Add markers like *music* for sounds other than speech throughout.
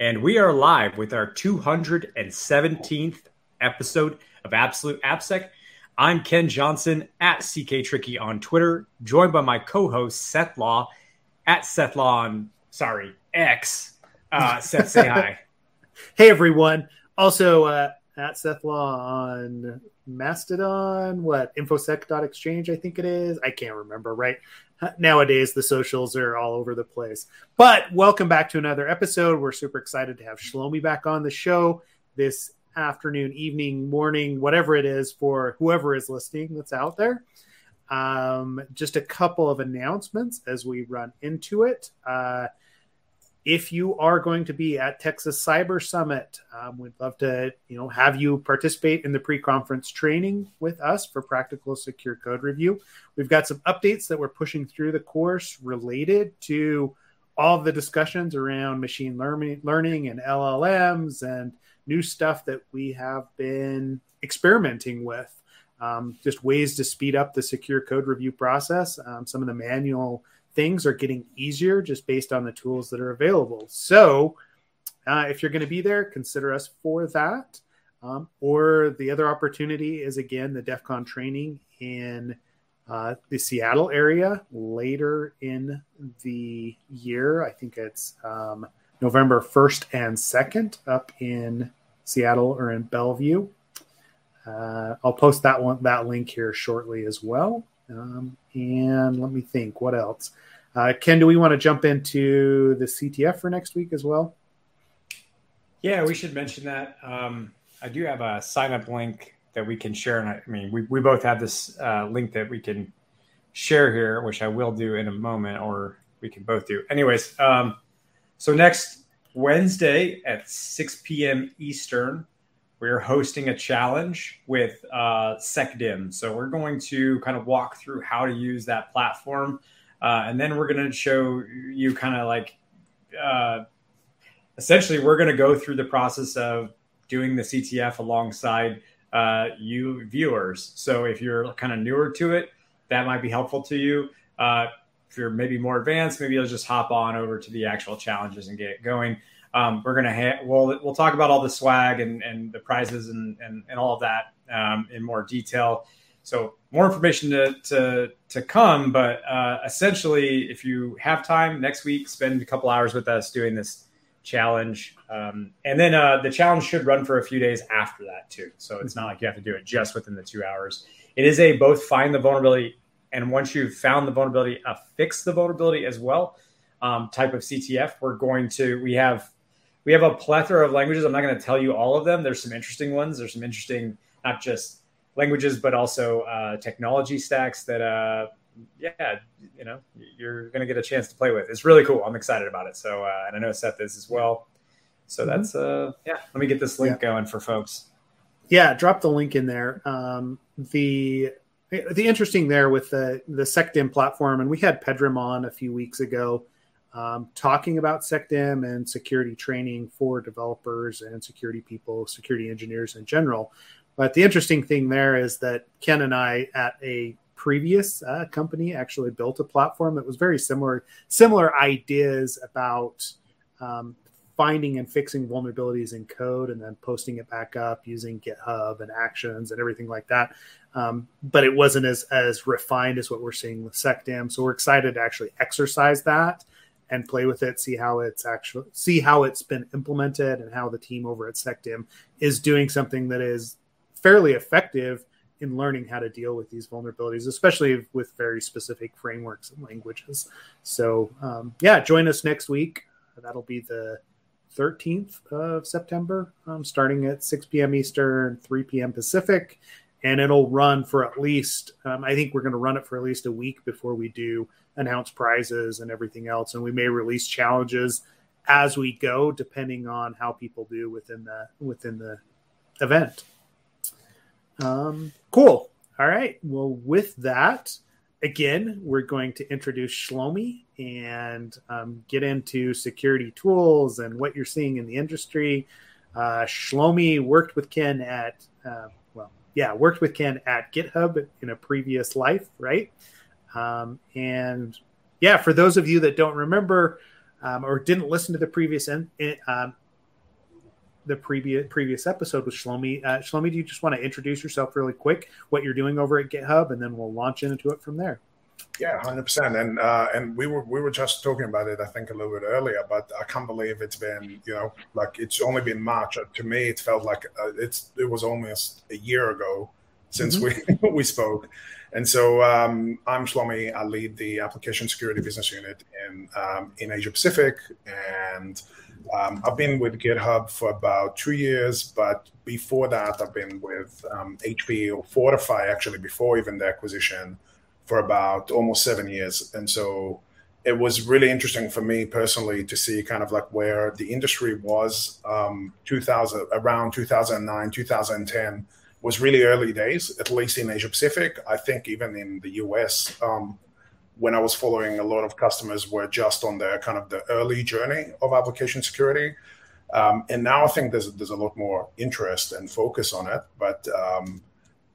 and we are live with our 217th episode of Absolute AppSec. I'm Ken Johnson at CK Tricky on Twitter, joined by my co-host Seth Law at Seth Law on sorry X. Uh, Seth, say hi. *laughs* Hey everyone. Also uh, at Seth Law on Mastodon, what infosec.exchange, I think it is. I can't remember, right? Nowadays, the socials are all over the place. But welcome back to another episode. We're super excited to have Shlomi back on the show this afternoon, evening, morning, whatever it is for whoever is listening that's out there. Um, just a couple of announcements as we run into it. Uh, if you are going to be at Texas Cyber Summit, um, we'd love to you know have you participate in the pre-conference training with us for practical secure code review. We've got some updates that we're pushing through the course related to all the discussions around machine learning, learning and LLMs and new stuff that we have been experimenting with. Um, just ways to speed up the secure code review process. Um, some of the manual things are getting easier just based on the tools that are available. So, uh, if you're going to be there, consider us for that. Um, or the other opportunity is again the DEF CON training in uh, the Seattle area later in the year. I think it's um, November 1st and 2nd up in Seattle or in Bellevue. Uh, I'll post that one that link here shortly as well. Um, and let me think, what else? Uh, Ken, do we want to jump into the CTF for next week as well? Yeah, we should mention that. Um, I do have a sign up link that we can share. And I, I mean, we, we both have this uh, link that we can share here, which I will do in a moment, or we can both do. Anyways, um, so next Wednesday at 6 p.m. Eastern, we're hosting a challenge with uh, SecDim. So we're going to kind of walk through how to use that platform. Uh, and then we're going to show you kind of like, uh, essentially, we're going to go through the process of doing the CTF alongside uh, you viewers. So if you're kind of newer to it, that might be helpful to you. Uh, if you're maybe more advanced, maybe you'll just hop on over to the actual challenges and get going. Um, we're gonna ha- we'll we'll talk about all the swag and, and the prizes and, and, and all of that um, in more detail. So more information to to, to come, but uh, essentially, if you have time next week, spend a couple hours with us doing this challenge, um, and then uh, the challenge should run for a few days after that too. So it's not like you have to do it just within the two hours. It is a both find the vulnerability and once you've found the vulnerability, a fix the vulnerability as well um, type of CTF. We're going to we have we have a plethora of languages. I'm not going to tell you all of them. There's some interesting ones. There's some interesting, not just languages, but also uh, technology stacks that, uh, yeah, you know, you're going to get a chance to play with. It's really cool. I'm excited about it. So, uh, and I know Seth is as well. So mm-hmm. that's, uh, yeah, let me get this link yeah. going for folks. Yeah, drop the link in there. Um, the the interesting there with the the SecDim platform, and we had Pedram on a few weeks ago um, talking about SecDim and security training for developers and security people, security engineers in general. But the interesting thing there is that Ken and I, at a previous uh, company, actually built a platform that was very similar, similar ideas about um, finding and fixing vulnerabilities in code and then posting it back up using GitHub and Actions and everything like that. Um, but it wasn't as as refined as what we're seeing with SecDim. So we're excited to actually exercise that and play with it, see how it's actually see how it's been implemented and how the team over at SecDim is doing something that is fairly effective in learning how to deal with these vulnerabilities, especially with very specific frameworks and languages. So um, yeah, join us next week. That'll be the 13th of September, um, starting at 6 p.m. Eastern, 3 p.m. Pacific, and it'll run for at least. Um, I think we're going to run it for at least a week before we do announce prizes and everything else. And we may release challenges as we go, depending on how people do within the within the event. Um, cool. All right. Well, with that, again, we're going to introduce Shlomi and um, get into security tools and what you're seeing in the industry. Uh, Shlomi worked with Ken at, uh, yeah, worked with Ken at GitHub in a previous life, right? Um, and yeah, for those of you that don't remember um, or didn't listen to the previous in, um, the previous previous episode with Shlomi. Uh, Shlomi, do you just want to introduce yourself really quick, what you're doing over at GitHub, and then we'll launch into it from there. Yeah, hundred percent. And uh, and we were we were just talking about it, I think, a little bit earlier. But I can't believe it's been, you know, like it's only been March. Uh, to me, it felt like uh, it's it was almost a year ago since mm-hmm. we *laughs* we spoke. And so um, I'm Shlomi. I lead the application security business unit in um, in Asia Pacific, and um, I've been with GitHub for about two years. But before that, I've been with HP um, or Fortify actually before even the acquisition for about almost seven years. And so it was really interesting for me personally to see kind of like where the industry was um, 2000 around 2009 2010 was really early days at least in asia pacific i think even in the us um, when i was following a lot of customers were just on the kind of the early journey of application security um, and now i think there's, there's a lot more interest and focus on it but um,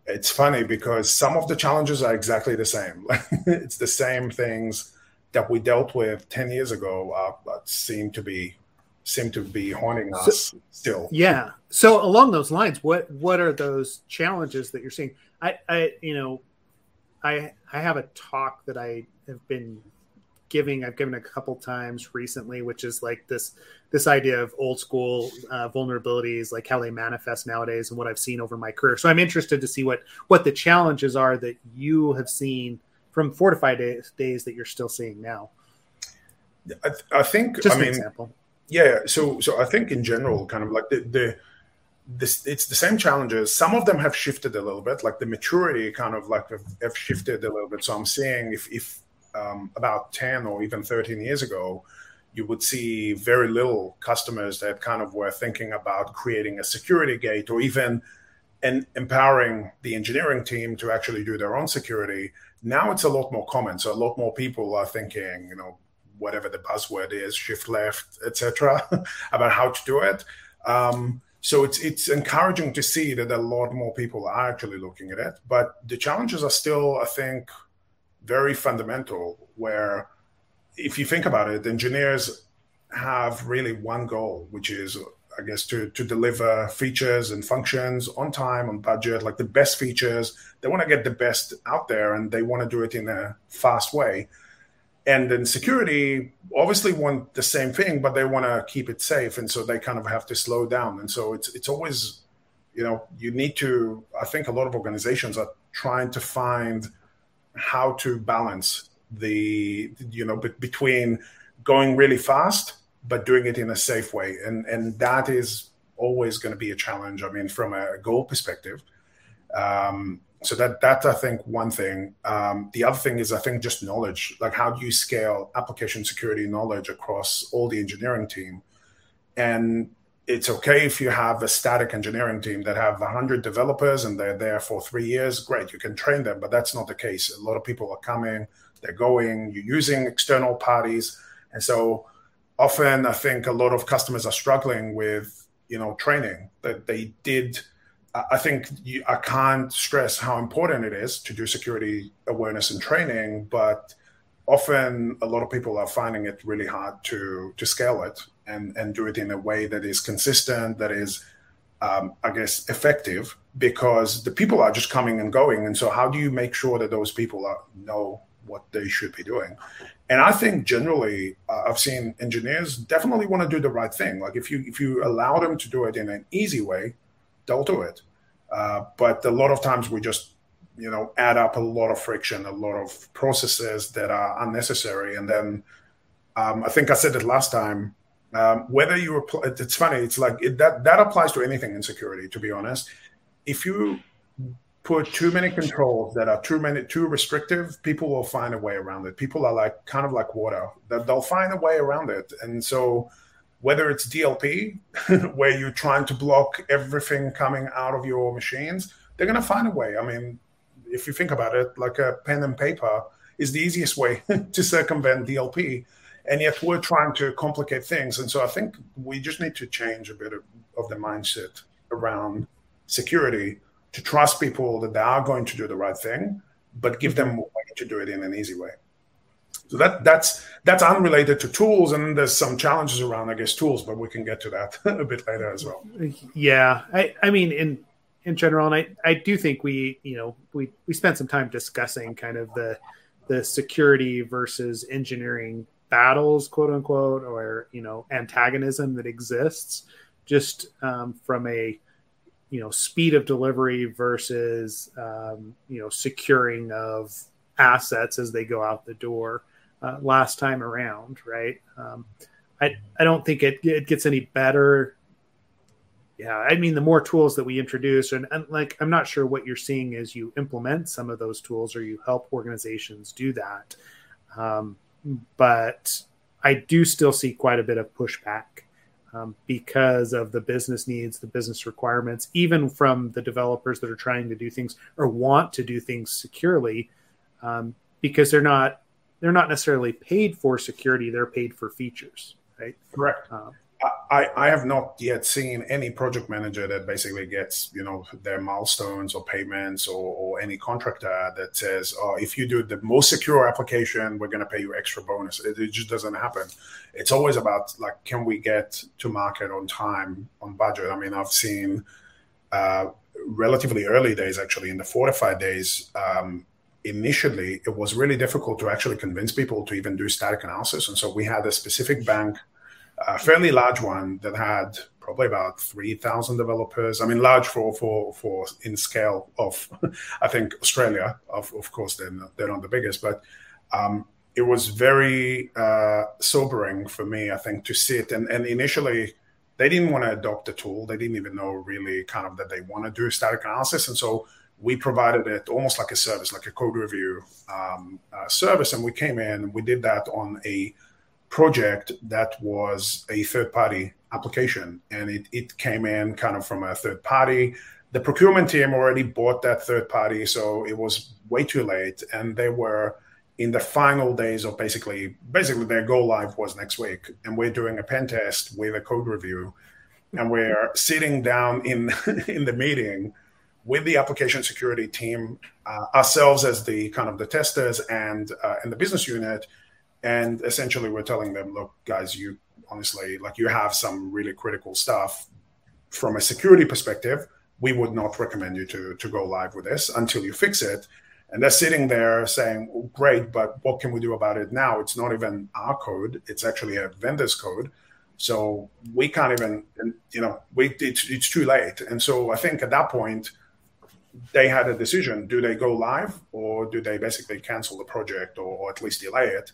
it's funny because some of the challenges are exactly the same. *laughs* it's the same things that we dealt with 10 years ago uh, seem to be seem to be haunting us so, still. Yeah. So along those lines, what what are those challenges that you're seeing? I, I you know, I I have a talk that I have been giving I've given a couple times recently, which is like this this idea of old school uh, vulnerabilities, like how they manifest nowadays, and what I've seen over my career. So I'm interested to see what what the challenges are that you have seen from Fortify days, days that you're still seeing now. I, I think just I an mean, example. Yeah, so so I think in general, kind of like the the this it's the same challenges. Some of them have shifted a little bit, like the maturity kind of like have, have shifted a little bit. So I'm seeing if if um, about 10 or even 13 years ago, you would see very little customers that kind of were thinking about creating a security gate or even empowering the engineering team to actually do their own security. Now it's a lot more common. So a lot more people are thinking, you know, whatever the buzzword is, shift left, etc., *laughs* about how to do it. Um, so it's it's encouraging to see that a lot more people are actually looking at it. But the challenges are still, I think, very fundamental where if you think about it engineers have really one goal which is i guess to, to deliver features and functions on time on budget like the best features. They want to get the best out there and they want to do it in a fast way. And then security obviously want the same thing but they want to keep it safe. And so they kind of have to slow down. And so it's it's always you know you need to i think a lot of organizations are trying to find how to balance the you know between going really fast but doing it in a safe way. And and that is always going to be a challenge i mean from a goal perspective. Um, so that that's i think one thing. Um, the other thing is i think just knowledge. Like how do you scale application security knowledge across all the engineering team? And it's okay if you have a static engineering team that have 100 developers and they're there for three years great you can train them but that's not the case. A lot of people are coming they're going you're using external parties. And so often i think a lot of customers are struggling with you know training that they did i think you, i can't stress how important it is to do security awareness and training but often a lot of people are finding it really hard to to scale it and and do it in a way that is consistent, that is, um, I guess, effective. Because the people are just coming and going, and so how do you make sure that those people are, know what they should be doing? And I think generally, uh, I've seen engineers definitely want to do the right thing. Like if you if you allow them to do it in an easy way, they'll do it. Uh, but a lot of times we just you know add up a lot of friction, a lot of processes that are unnecessary, and then um, I think I said it last time. Um, whether you apply, it's funny. It's like it, that that applies to anything in security. To be honest, if you put too many controls that are too many too restrictive, people will find a way around it. People are like kind of like water; that they'll find a way around it. And so, whether it's DLP, *laughs* where you're trying to block everything coming out of your machines, they're going to find a way. I mean, if you think about it, like a pen and paper is the easiest way *laughs* to circumvent DLP and yet we're trying to complicate things. And so I think we just need to change a bit of, of the mindset around security to trust people that they are going to do the right thing, but give them a way to do it in an easy way. So that that's that's unrelated to tools, and there's some challenges around, I guess, tools, but we can get to that *laughs* a bit later as well. Yeah, I, I mean, in in general, and I, I do think we, you know, we we spent some time discussing kind of the the security versus engineering battles, quote unquote, or you know, antagonism that exists, just um, from a you know speed of delivery versus um, you know securing of assets as they go out the door uh, last time around, right? Um, I I don't think it it gets any better. Yeah, I mean, the more tools that we introduce, and, and like I'm not sure what you're seeing as you implement some of those tools or you help organizations do that, um, but I do still see quite a bit of pushback um, because of the business needs, the business requirements, even from the developers that are trying to do things or want to do things securely, um, because they're not they're not necessarily paid for security; they're paid for features, right? Correct. Um, I, I have not yet seen any project manager that basically gets you know their milestones or payments or, or any contractor that says oh if you do the most secure application we're going to pay you extra bonus. It, it, just doesn't happen. It's always about like can we get to market on time on budget? I mean i've seen uh, relatively early days actually in the Fortify days um, initially it was really difficult to actually convince people to even do static analysis. And so we had a specific bank a fairly large one that had probably about 3,000 developers. I mean, large for, for, for in scale of, *laughs* I think, Australia. Of, of course, they're not, they're not the biggest, but um, it was very uh, sobering for me, I think, to sit. And, and initially, they didn't want to adopt the tool. They didn't even know really kind of that they want to do static analysis. And so we provided it almost like a service, like a code review um, uh, service. And we came in, and we did that on a project that was a third party application and it, it came in kind of from a third party. The procurement team already bought that third party so it was way too late and they were in the final days of basically basically their go live was next week and we're doing a pen test with a code review and we're sitting down in *laughs* in the meeting with the application security team uh, ourselves as the kind of the testers and uh, and the business unit and essentially we're telling them look guys you honestly like you have some really critical stuff. From a security perspective we would not recommend you to to go live with this until you fix it. And they're sitting there saying great but what can we do about it now? It's not even our code. It's actually a vendor's code. So we can't even you know we it's, it's too late. And so i think at that point they had a decision. Do they go live or do they basically cancel the project or, or at least delay it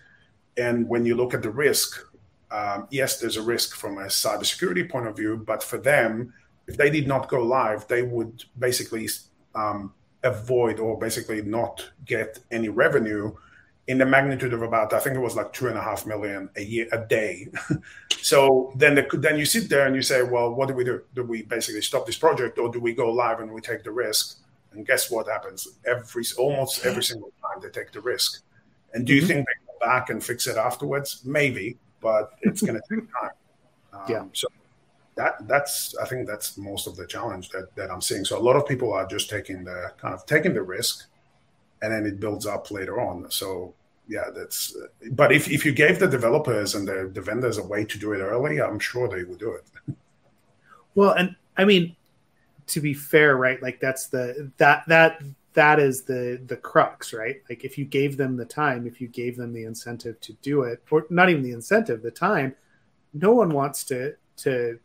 and when you look at the risk, um, yes, there's a risk from a cybersecurity point of view, but for them, if they did not go live, they would basically um, avoid or basically not get any revenue in the magnitude of about I think it was like two and a half million a year a day. *laughs* so then the, then you sit there and you say, well, what do we do? Do we basically stop this project or do we go live and we take the risk? And guess what happens? Every almost every single time they take the risk. And do you mm-hmm. think they back and fix it afterwards? Maybe, but it's going to take *laughs* time. Um, yeah. So that that's I think that's most of the challenge that that I'm seeing. So a lot of people are just taking the kind of taking the risk, and then it builds up later on. So yeah, that's. But if if you gave the developers and the, the vendors a way to do it early, I'm sure they would do it. Well, and I mean, to be fair, right? Like that's the that that that is the the crux right? Like if you gave them the time if you gave them the incentive to do it or not even the incentive the time no one wants to to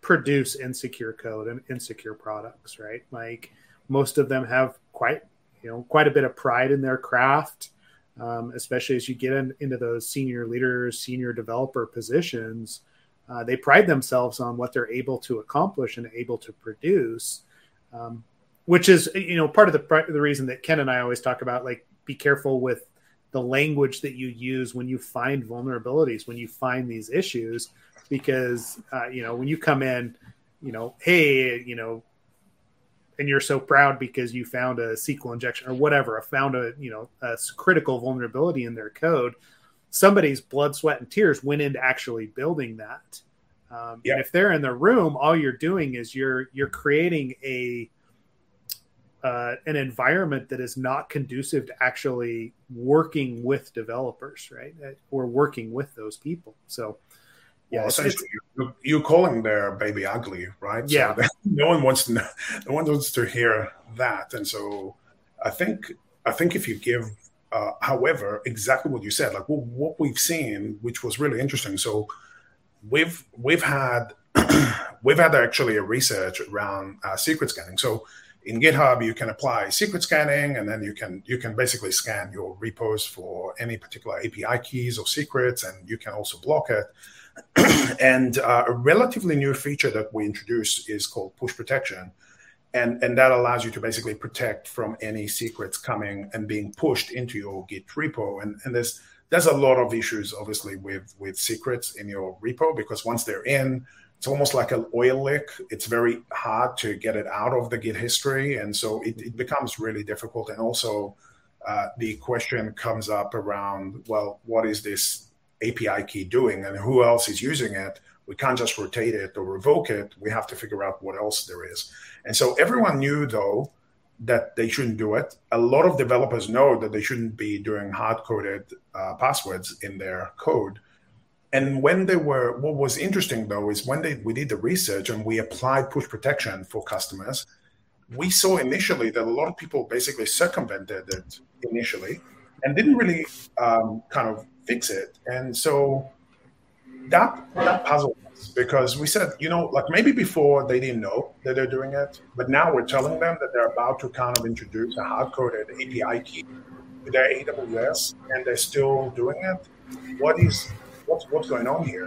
produce insecure code and insecure products right? Like most of them have quite you know quite a bit of pride in their craft um, especially as you get in, into those senior leaders senior developer positions uh, they pride themselves on what they're able to accomplish and able to produce um, which is you know part of the the reason that Ken and I always talk about like be careful with the language that you use when you find vulnerabilities when you find these issues because uh, you know when you come in you know hey you know and you're so proud because you found a SQL injection or whatever, I found a you know a critical vulnerability in their code. Somebody's blood, sweat, and tears went into actually building that. Um, yeah. And if they're in the room, all you're doing is you're you're creating a uh, an environment that is not conducive to actually working with developers, right? Or working with those people. So, yeah, well, essentially, you're, you're, calling their baby ugly, right? Yeah. So *laughs* no one wants to know, no one wants to hear that, and so I think I think if you give, uh, however, exactly what you said, like well, what we've seen, which was really interesting. So we've we've had *clears throat* we've had actually a research around uh, secret scanning. So in GitHub, you can apply secret scanning, and then you can you can basically scan your repos for any particular API keys or secrets, and you can also block it. *clears throat* and uh, a relatively new feature that we introduced is called push protection, and and that allows you to basically protect from any secrets coming and being pushed into your Git repo. And and there's there's a lot of issues, obviously, with with secrets in your repo because once they're in, it's almost like an oil lick. It's very hard to get it out of the Git history, and so it, it becomes really difficult. And also, uh, the question comes up around, well, what is this API key doing, and who else is using it? We can't just rotate it or revoke it. We have to figure out what else there is. And so everyone knew, though, that they shouldn't do it. A lot of developers know that they shouldn't be doing hard coded uh, passwords in their code. And when they were, what was interesting though is when they, we did the research and we applied push protection for customers, we saw initially that a lot of people basically circumvented it initially and didn't really um, kind of fix it. And so that that puzzled us because we said, you know, like maybe before they didn't know that they're doing it, but now we're telling them that they're about to kind of introduce a hard coded API key to their AWS and they're still doing it. What is what's what's going on here?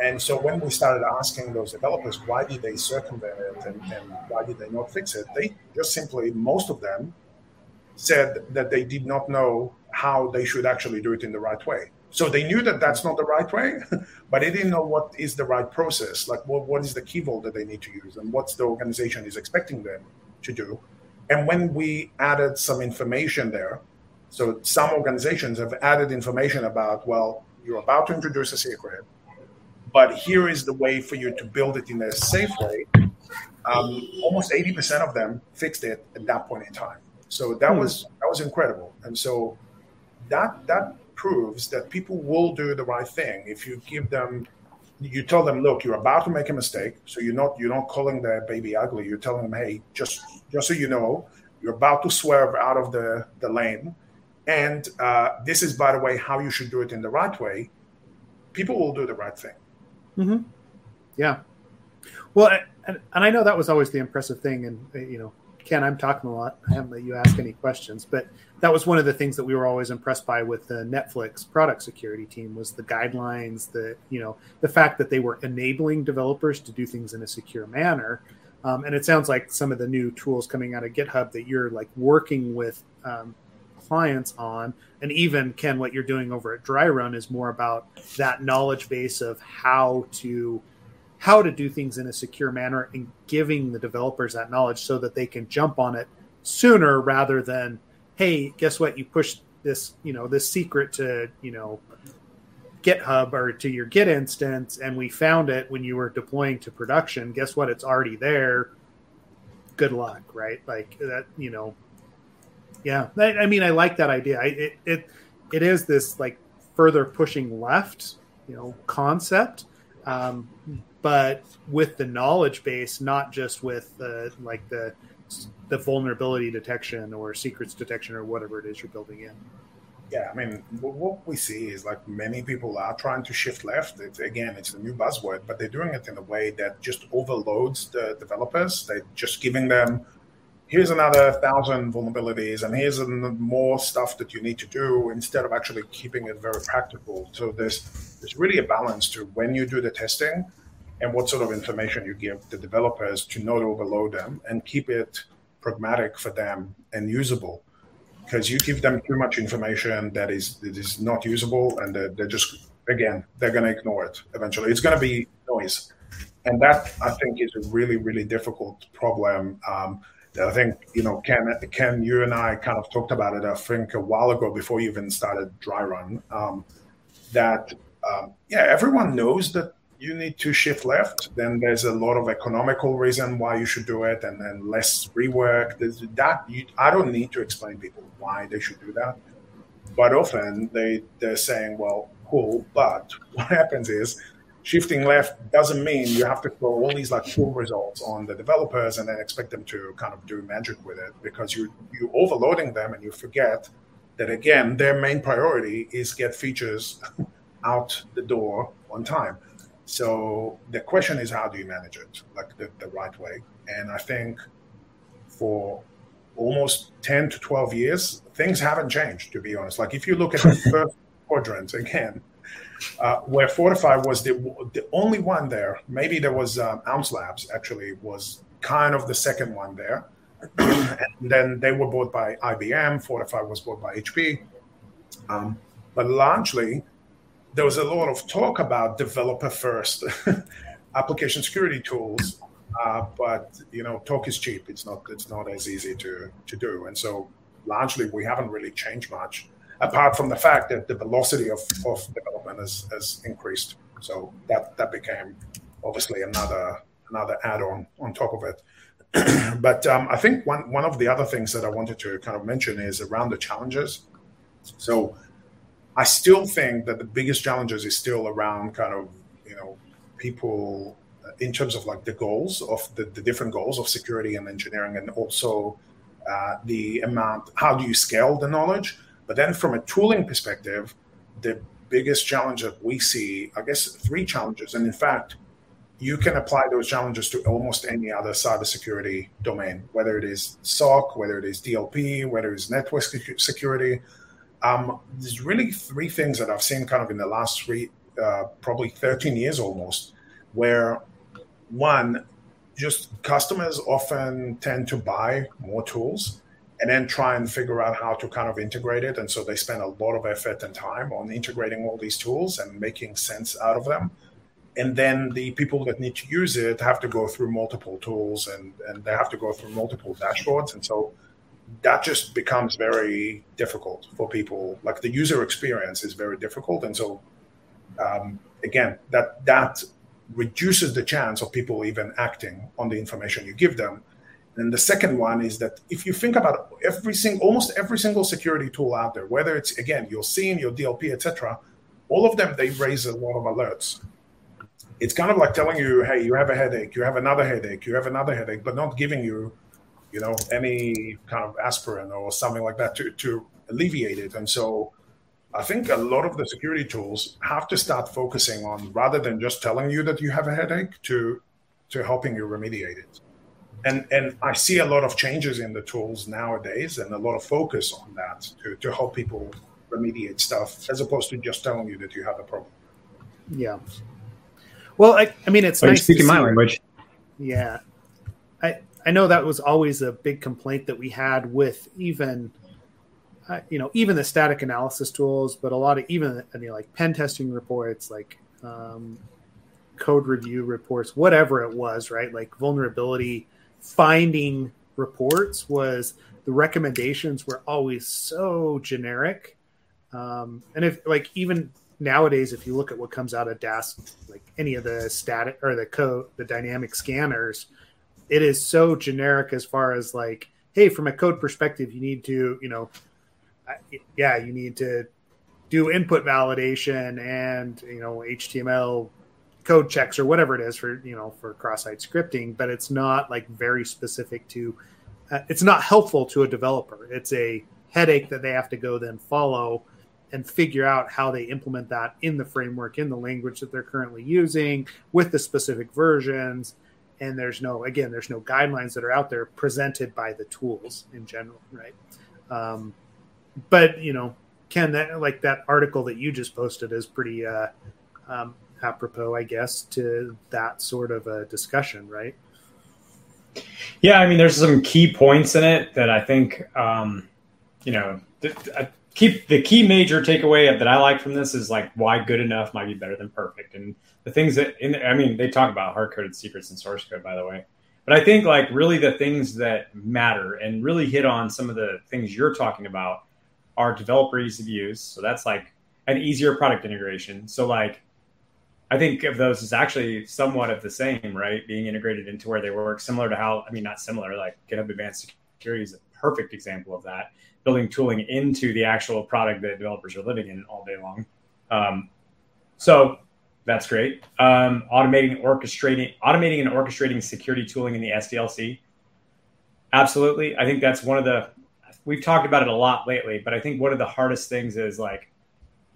And so when we started asking those developers why did they circumvent it and, and why did they not fix it, they just simply most of them said that they did not know how they should actually do it in the right way. So they knew that that's not the right way, *laughs* but they didn't know what is the right process. Like what, what is the key vault that they need to use and what's the organization is expecting them to do. And when we added some information there, so some organizations have added information about, well, you're about to introduce a secret, but here is the way for you to build it in a safe way. Um, almost 80% of them fixed it at that point in time. So that hmm. was that was incredible. And so that that proves that people will do the right thing if you give them you tell them look you're about to make a mistake so you're not you're not calling the baby ugly you're telling them hey just just so you know you're about to swerve out of the the lane and uh, this is by the way how you should do it in the right way people will do the right thing mm-hmm. yeah well and, and i know that was always the impressive thing and you know Ken, I'm talking a lot. I haven't let you ask any questions, but that was one of the things that we were always impressed by with the Netflix product security team was the guidelines, the you know the fact that they were enabling developers to do things in a secure manner. Um, and it sounds like some of the new tools coming out of GitHub that you're like working with um, clients on, and even Ken, what you're doing over at DryRun is more about that knowledge base of how to how to do things in a secure manner and giving the developers that knowledge so that they can jump on it sooner rather than hey guess what? You pushed this you know this secret to you know github or to your git instance and we found it when you were deploying to production. Guess what? It's already there. Good luck right? Like that you know yeah i, I mean i like that idea I, it, it it is this like further pushing left you know concept um, but with the knowledge base, not just with the like the the vulnerability detection or secrets detection or whatever it is you're building in. Yeah, I mean, what we see is like many people are trying to shift left. It's, again, it's a new buzzword, but they're doing it in a way that just overloads the developers. They're just giving them here's another thousand vulnerabilities and here's more stuff that you need to do instead of actually keeping it very practical. So there's there's really a balance to when you do the testing and what sort of information you give the developers to not overload them and keep it pragmatic for them and usable. Because you give them too much information that is that is not usable, and they're, they're just again they're going to ignore it eventually. It's going to be noise, and that I think is a really really difficult problem. Um, I think you know Ken Ken you and I kind of talked about it I think a while ago before you even started DryRun. Um, that um, yeah everyone knows that you need to shift left, then there's a lot of economical reason why you should do it, and then less rework. There's that you, I don't need to explain people why they should do that. But often they they're saying, well, cool, but what happens is shifting left doesn't mean you have to throw all these like cool results on the developers and then expect them to kind of do magic with it because you you overloading them and you forget that again their main priority is get features *laughs* out the door on time so the question is, how do you manage it like the, the right way? And I think for almost 10 to 12 years, things haven't changed, to be honest. Like if you look at the *laughs* first quadrant again, uh, where Fortify was the, the only one there, maybe there was um, Ounce Labs actually was kind of the second one there. *clears throat* and then they were bought by IBM, Fortify was bought by HP. Um, but largely, there was a lot of talk about developer first *laughs* application security tools uh, but you know talk is cheap it's not it's not as easy to to do and so largely we haven't really changed much apart from the fact that the velocity of, of development has, has increased. So that that became obviously another another add-on on top of it. *clears throat* But um, i think one one of the other things that i wanted to kind of mention is around the challenges. So I still think that the biggest challenges is still around kind of you know people uh, in terms of like the goals of the, the different goals of security and engineering, and also uh, the amount how do you scale the knowledge. But then from a tooling perspective, the biggest challenge that we see, I guess, three challenges, and in fact, you can apply those challenges to almost any other cybersecurity domain, whether it is SOC, whether it is DLP, whether it is network security, um, there's really three things that I've seen kind of in the last three, uh, probably 13 years almost, where one, just customers often tend to buy more tools and then try and figure out how to kind of integrate it. And so they spend a lot of effort and time on integrating all these tools and making sense out of them. And then the people that need to use it have to go through multiple tools and, and they have to go through multiple dashboards. And so that just becomes very difficult for people. Like the user experience is very difficult, and so um, again, that that reduces the chance of people even acting on the information you give them. And the second one is that if you think about every single, almost every single security tool out there, whether it's again your SIEM, your DLP, etc., all of them they raise a lot of alerts. It's kind of like telling you, "Hey, you have a headache. You have another headache. You have another headache," but not giving you you know, any kind of aspirin or something like that to, to alleviate it. And so I think a lot of the security tools have to start focusing on rather than just telling you that you have a headache to to helping you remediate it. And and I see a lot of changes in the tools nowadays and a lot of focus on that to, to help people remediate stuff as opposed to just telling you that you have a problem. Yeah. Well, I, I mean, it's Are nice you speaking my language. Yeah. I, I know that was always a big complaint that we had with even, uh, you know, even the static analysis tools, but a lot of even I mean, like pen testing reports, like um, code review reports, whatever it was, right? Like vulnerability finding reports was the recommendations were always so generic. Um, and if like even nowadays, if you look at what comes out of DAS, like any of the static or the code, the dynamic scanners, it is so generic as far as like, hey, from a code perspective, you need to, you know, yeah, you need to do input validation and you know HTML code checks or whatever it is for you know for cross-site scripting, but it's not like very specific to. Uh, it's not helpful to a developer. It's a headache that they have to go then follow and figure out how they implement that in the framework in the language that they're currently using with the specific versions and there's no again there's no guidelines that are out there presented by the tools in general right um, but you know ken that like that article that you just posted is pretty uh, um, apropos i guess to that sort of a discussion right yeah i mean there's some key points in it that i think um, you know th- I keep the key major takeaway that i like from this is like why good enough might be better than perfect and the things that in I mean they talk about hard coded secrets in source code by the way. But I think like really the things that matter and really hit on some of the things you're talking about are developer ease of use. So that's like an easier product integration. So like I think of those as actually somewhat of the same, right? Being integrated into where they work, similar to how I mean, not similar. Like GitHub Advanced Security is a perfect example of that. Building tooling into the actual product that developers are living in all day long. Um, so that's great. Um, automating, orchestrating, automating and orchestrating security tooling in the SDLC. Absolutely, I think that's one of the. We've talked about it a lot lately, but I think one of the hardest things is like,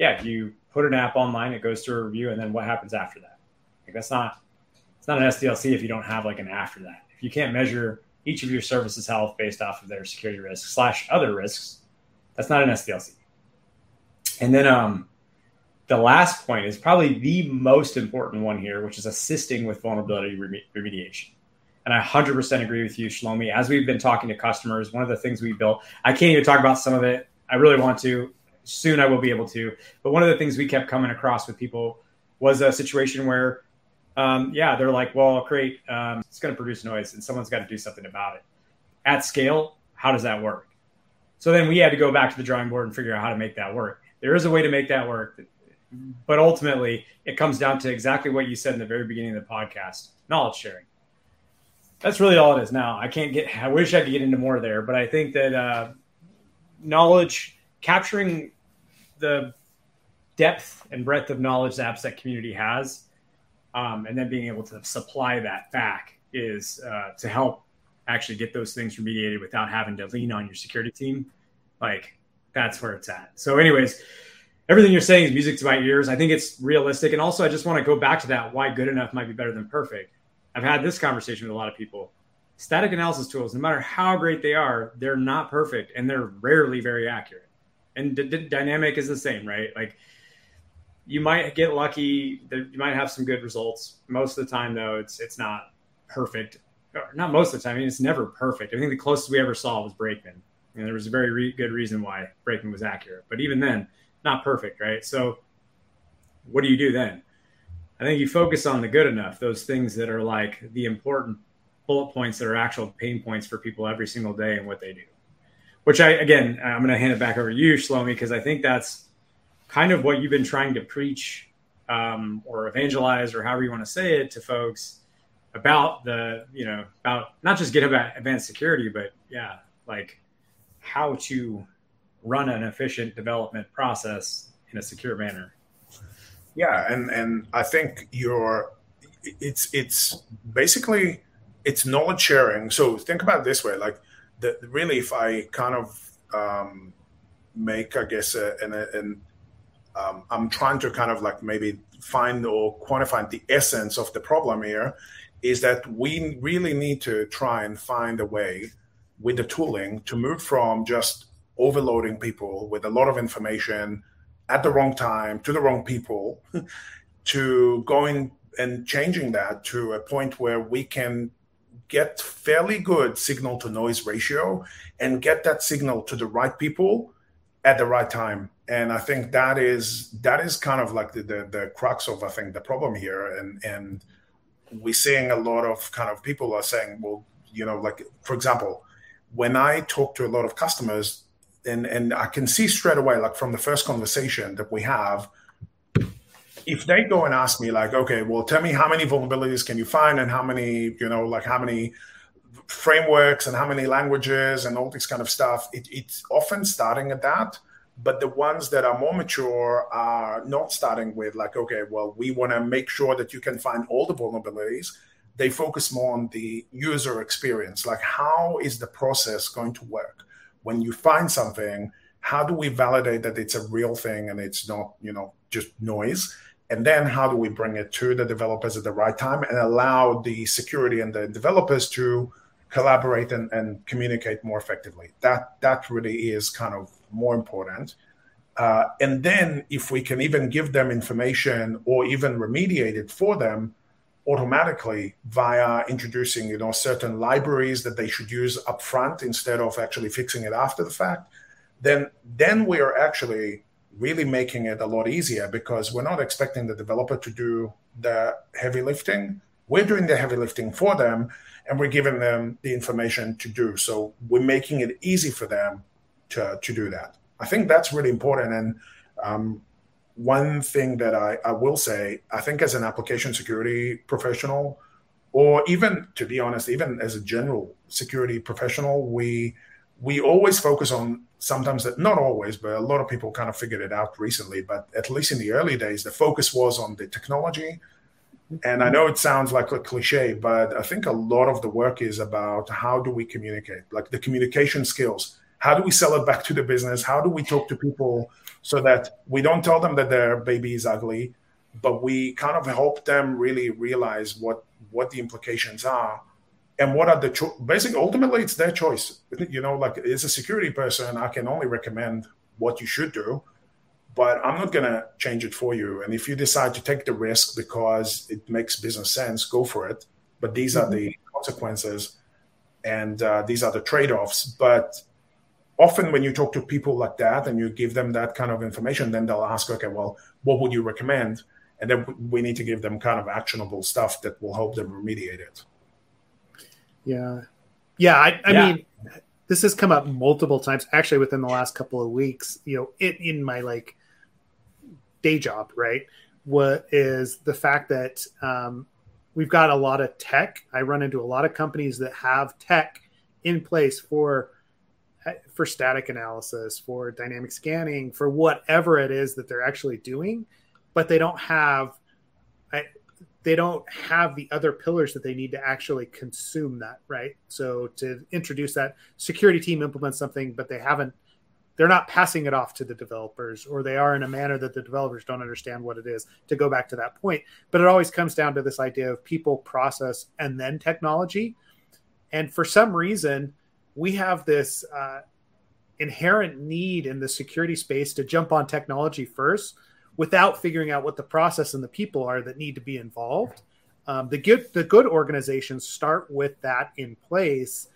yeah, you put an app online, it goes through a review, and then what happens after that? Like that's not it's not an SDLC if you don't have like an after that. If you can't measure each of your services health based off of their security risks slash other risks, that's not an SDLC. And then um, the last point is probably the most important one here, which is assisting with vulnerability remediation. And I 100% agree with you, Shlomi. As we've been talking to customers, one of the things we built, I can't even talk about some of it. I really want to soon I will be able to. But one of the things we kept coming across with people was a situation where, um, yeah, they're like, well, great, um, it's going to produce noise and someone's got to do something about it. At scale, how does that work? So then we had to go back to the drawing board and figure out how to make that work. There is a way to make that work, but ultimately it comes down to exactly what you said in the very beginning of the podcast knowledge sharing. That's really all capturing the depth and breadth of knowledge the AppSec community has, um, and then being able to supply that back is uh, to help actually get those things remediated without having to lean on your security team. Like that's where it's at. So, anyways, everything you're saying is music to my ears. I think it's realistic, and also I just want to go back to that: why good enough might be better than perfect. I've had this conversation with a lot of people. Static analysis tools, no matter how great they are, they're not perfect, and they're rarely very accurate and the, dynamic is the same, right? Like you might get lucky that you might have some good results. Most of the time, though, it's it's not perfect. Or not most of the time. I mean, it's never perfect. I think the closest we ever saw was Brakeman, and there was a very re- good reason why Brakeman was accurate. But even then, not perfect, right? So, what do you do then? I think you focus on the good enough, those things that are like the important bullet points that are actual pain points for people every single day and what they do which I again I'm going to hand it back over to you, Shlomi, because I think that's kind of what you've been trying to preach um, or evangelize or however you want to say it to folks about the you know about not just GitHub Advanced Security, but yeah, like how to run an efficient development process in a secure manner. Yeah, and and I think you're it's it's basically it's knowledge sharing. So think about it this way, like the, really, if I kind of um, make, I guess, an, an um, I'm trying to kind of like maybe find or quantify the essence of the problem here is that we really need to try and find a way with the tooling to move from just overloading people with a lot of information at the wrong time to the wrong people *laughs* to going and changing that to a point where we can get fairly good signal to noise ratio and get that signal to the right people at the right time. And i think that is that is kind of like the, the, the crux of i think the problem here. And and we're seeing a lot of kind of people are saying well you know like for example when i talk to a lot of customers and and i can see straight away like from the first conversation that we have if they go and ask me like okay well tell me how many vulnerabilities can you find and how many you know like how many frameworks and how many languages and all this kind of stuff it, it's often starting at that. But the ones that are more mature are not starting with like okay well we want to make sure that you can find all the vulnerabilities. They focus more on the user experience like how is the process going to work? When you find something how do we validate that it's a real thing and it's not you know just noise and then how do we bring it to the developers at the right time and allow the security and the developers to collaborate and, and communicate more effectively? That that really is kind of more important. Uh, and then if we can even give them information or even remediate it for them automatically via introducing you know certain libraries that they should use upfront instead of actually fixing it after the fact then then we are actually really making it a lot easier because we're not expecting the developer to do the heavy lifting. We're doing the heavy lifting for them and we're giving them the information to do. So we're making it easy for them to, to do that. I think that's really important. And um, one thing that I, I will say, I think as an application security professional, or even to be honest, even as a general security professional, we we always focus on sometimes that not always, but a lot of people kind of figured it out recently. But at least in the early days, the focus was on the technology. And I know it sounds like a cliche, but I think a lot of the work is about how do we communicate, like the communication skills. How do we sell it back to the business? How do we talk to people so that we don't tell them that their baby is ugly, but we kind of help them really realize what what the implications are and what are the cho- basically ultimately it's their choice. You know like as a security person i can only recommend what you should do but i'm not going to change it for you. And if you decide to take the risk because it makes business sense go for it. But these mm-hmm. are the consequences and uh, these are the trade-offs. But often when you talk to people like that and you give them that kind of information then they'll ask okay well what would you recommend? And then we need to give them kind of actionable stuff that will help them remediate it yeah. Yeah i, I yeah. mean this has come up multiple times actually within the last couple of weeks you know it in my like day job right? What is the fact that um, we've got a lot of tech. I run into a lot of companies that have tech in place for for static analysis, for dynamic scanning, for whatever it is that they're actually doing, but they don't have they don't have the other pillars that they need to actually consume that, right? So to introduce that security team implements something, but they haven't they're not passing it off to the developers or they are in a manner that the developers don't understand what it is to go back to that point but it always comes down to this idea of people process and then technology and for some reason we have this uh, inherent need in the security space to jump on technology first without figuring out what the process and the people are that need to be involved. Um, the good the good organizations start with that in place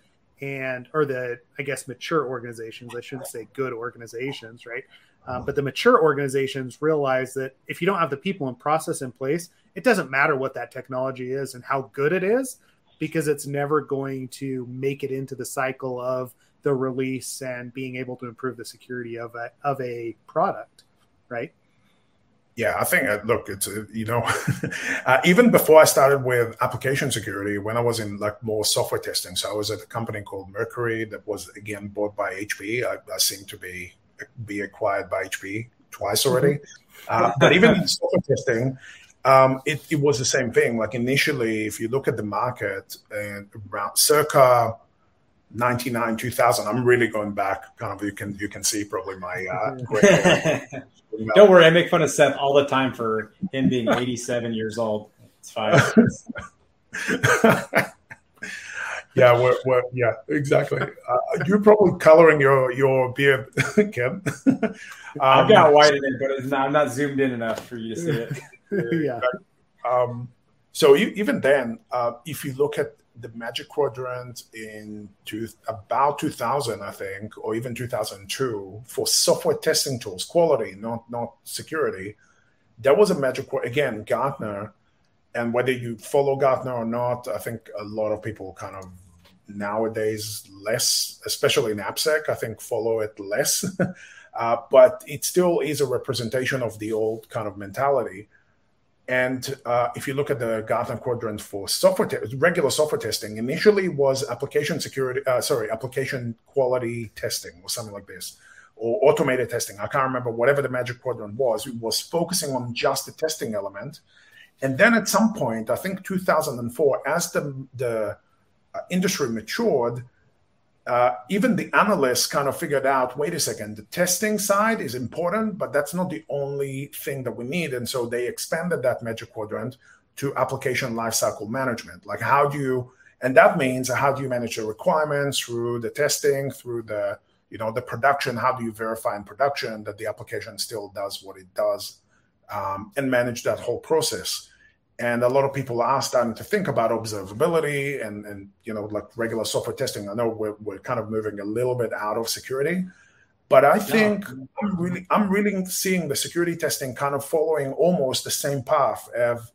and or the i guess mature organizations i shouldn't say good organizations right um, but the mature organizations realize that if you don't have the people and process in place it doesn't matter what that technology is and how good it is because it's never going to make it into the cycle of the release and being able to improve the security of a of a product, right? Yeah, I think uh, look, it's uh, you know, *laughs* uh, even before I started with application security, when I was in like more software testing, so I was at a company called Mercury that was again bought by HP. I, I seem to be be acquired by HP twice already. Mm-hmm. Uh, but even in software testing, um, it, it, was the same thing. Like initially, if you look at the market and around circa 99, 2000, I'm really going back. Kind of, you can you can see probably my. Uh, *laughs* Don't worry, I make fun of Seth all the time for him being 87 years old. It's fine. *laughs* yeah, we're, we're, yeah, exactly. Uh, you're probably coloring your your beard, *laughs* Ken. um, I've got white in it, but not, I'm not zoomed in enough for you to see it. yeah. Um, so you, even then, uh, if you look at the Magic Quadrant in two, about 2000, I think, or even 2002, for software testing tools, quality, not not security, there was a Magic Quadrant again, Gartner, and whether you follow Gartner or not, I think a lot of people kind of nowadays less, especially in AppSec, I think follow it less. *laughs* uh, but it still is a representation of the old kind of mentality. And uh, if you look at the Gartner quadrant for software, te- regular software testing, initially was application security, uh, sorry, application quality testing or something like this, or automated testing. I can't remember whatever the magic quadrant was. It was focusing on just the testing element. And then at some point, I think 2004, as the, the uh, industry matured, uh, even the analysts kind of figured out wait a second the testing side is important but that's not the only thing that we need. And so they expanded that magic quadrant to application lifecycle management. Like how do you and that means how do you manage the requirements through the testing through the you know the production? How do you verify in production that the application still does what it does um, and manage that whole process and a lot of people are starting to think about observability and and you know like regular software testing. I know we're, we're kind of moving a little bit out of security but i think yeah. i'm really i'm really seeing the security testing kind of following almost the same path of,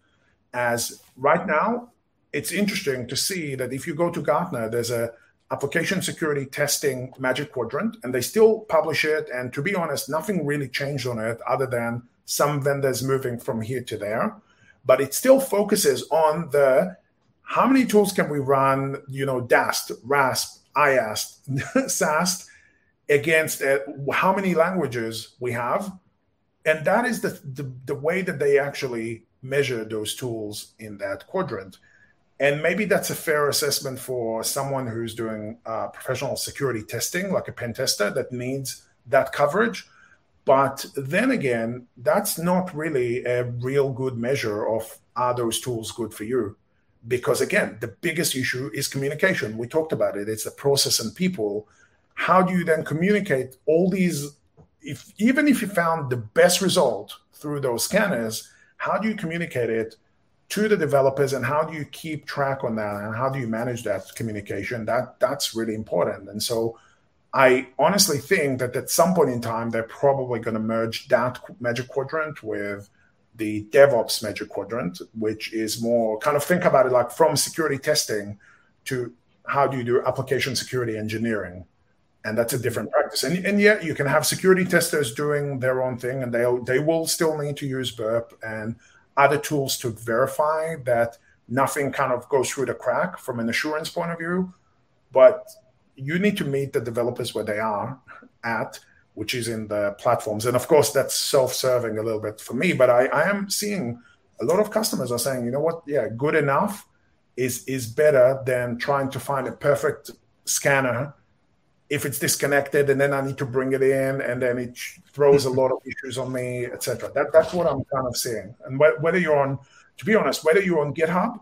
as right now it's interesting to see that if you go to gartner there's a application security testing magic quadrant and they still publish it. And to be honest nothing really changed on it other than some vendors moving from here to there, but it still focuses on the how many tools can we run, you know, DAST, RASP, IAST, *laughs* SAST against uh, how many languages we have. And that is the, the, the way that they actually measure those tools in that quadrant. And maybe that's a fair assessment for someone who's doing uh, professional security testing, like a pen tester that needs that coverage. But then again, that's not really a real good measure of are those tools good for you? Because again, the biggest issue is communication. We talked about it. It's the process and people. How do you then communicate all these? If even if you found the best result through those scanners, how do you communicate it to the developers and how do you keep track on that and how do you manage that communication? That that's really important. And so I honestly think that at some point in time, they're probably going to merge that Magic Quadrant with the DevOps Magic Quadrant, which is more kind of think about it like from security testing to how do you do application security engineering. And that's a different practice. And, and yet you can have security testers doing their own thing and they they will still need to use Burp and other tools to verify that nothing kind of goes through the crack from an assurance point of view. But you need to meet the developers where they are at, which is in the platforms. And of course, that's self-serving a little bit for me. But I, I am seeing a lot of customers are saying, you know what, yeah, good enough is is better than trying to find a perfect scanner if it's disconnected and then I need to bring it in and then it throws a *laughs* lot of issues on me, etc. That that's what I'm kind of seeing. And wh- whether you're on, to be honest, whether you're on GitHub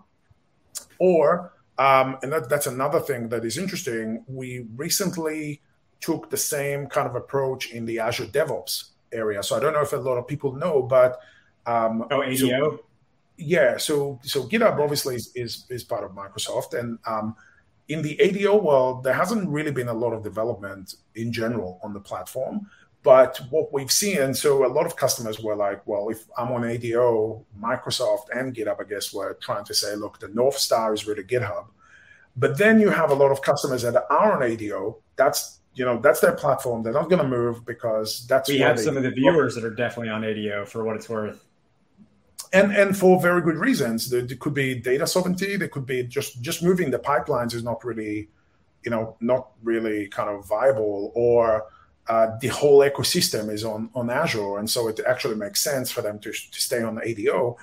or um, and that, that's another thing that is interesting. We recently took the same kind of approach in the Azure DevOps area. So I don't know if a lot of people know, but um, oh, ADO. So, yeah, so so GitHub obviously is is, is part of Microsoft, and um, in the ADO world, there hasn't really been a lot of development in general on the platform. But what we've seen, so a lot of customers were like, well, if I'm on ADO, Microsoft and GitHub, I guess, were trying to say, look, the North Star is really GitHub. But then you have a lot of customers that are on ADO. That's you know that's their platform. They're not going to move because that's we have some of the viewers that are definitely on ADO for what it's worth, and and for very good reasons. There, there could be data sovereignty. There could be just just moving the pipelines is not really, you know, not really kind of viable or uh, the whole ecosystem is on, on Azure. And so it actually makes sense for them to, to stay on ADO.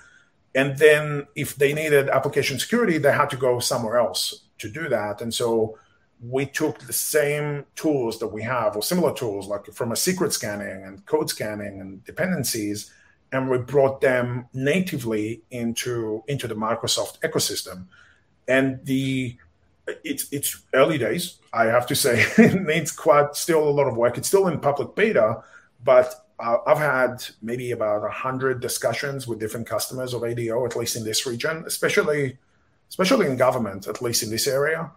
And then if they needed application security, they had to go somewhere else to do that. And so we took the same tools that we have or similar tools like from a secret scanning and code scanning and dependencies and we brought them natively into into the microsoft ecosystem and the it's it's early days. I have to say, *laughs* it needs quite still a lot of work. It's still in public beta, but uh, I've had maybe about hundred discussions with different customers of ADO, at least in this region, especially especially in government, at least in this area.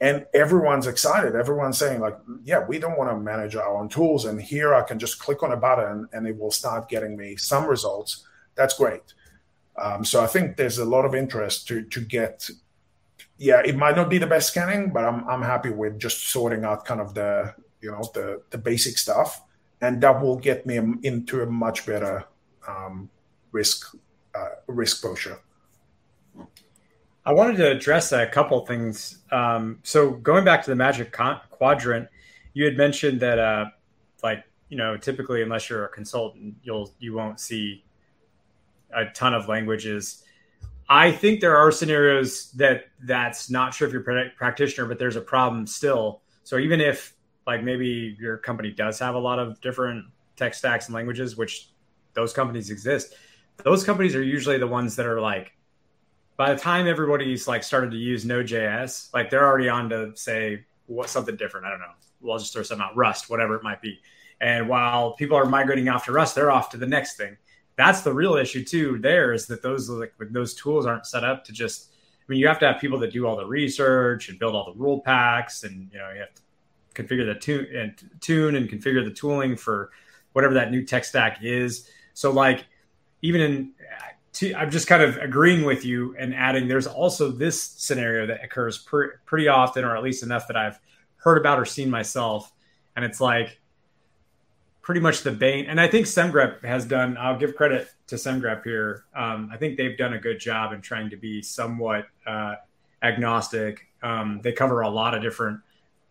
And everyone's excited. Everyone's saying, like, yeah, we don't want to manage our own tools. And here I can just click on a button and it will start getting me some results. That's great. Um, so I think there's a lot of interest to to get yeah, it might not be the best scanning, but I'm I'm happy with just sorting out kind of the you know the the basic stuff, and that will get me into a much better um, risk uh, risk posture. I wanted to address a couple things. Um, so going back to the Magic Quadrant, you had mentioned that uh, like you know typically unless you're a consultant, you'll you won't see a ton of languages I think there are scenarios that that's not sure if you're a practitioner, but there's a problem still. So even if like maybe your company does have a lot of different tech stacks and languages, which those companies exist, those companies are usually the ones that are like, by the time everybody's like started to use Node.js, like they're already on to say what something different. I don't know. Well, I'll just throw something out, Rust, whatever it might be. And while people are migrating off to Rust, they're off to the next thing that's the real issue too. There is that those like those tools aren't set up to just. I mean, you have to have people that do all the research and build all the rule packs, and you know you have to configure the tune and tune and configure the tooling for whatever that new tech stack is. So like even in I'm just kind of agreeing with you and adding there's also this scenario that occurs pretty often or at least enough that I've heard about or seen myself and it's like pretty much the bane. And I think SemGrep has done. I'll give credit to SemGrep here. Um, I think they've done a good job in trying to be somewhat uh, agnostic. Um, they cover a lot of different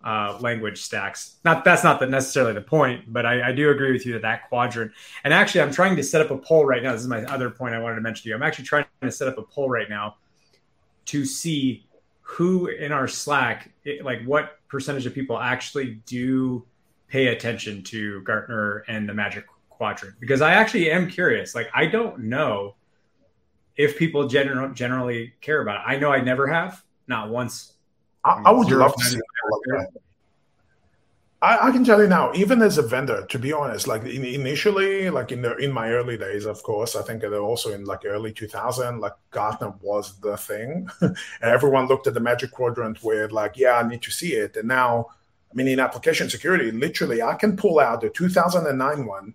uh, language stacks. Not that's not the, necessarily the point, but I, I, do agree with you that that quadrant. And actually, I'm trying to set up a poll right now. This is my other point I wanted to mention to you. I'm actually trying to set up a poll right now to see who in our Slack, it, like what percentage of people actually do pay attention to Gartner and the Magic Quadrant. Because I actually am curious. Like I don't know if people general, generally care about it. I know I never have, not once I, I would love to see like. I, I, can tell you now, even as a vendor, to be honest, like in, initially, like in the in my early days, of course, I think also in like early 2000, like Gartner was the thing, and *laughs* everyone looked at the Magic Quadrant with like, yeah, I need to see it. And now, I mean, in application security, literally, I can pull out the 2009 one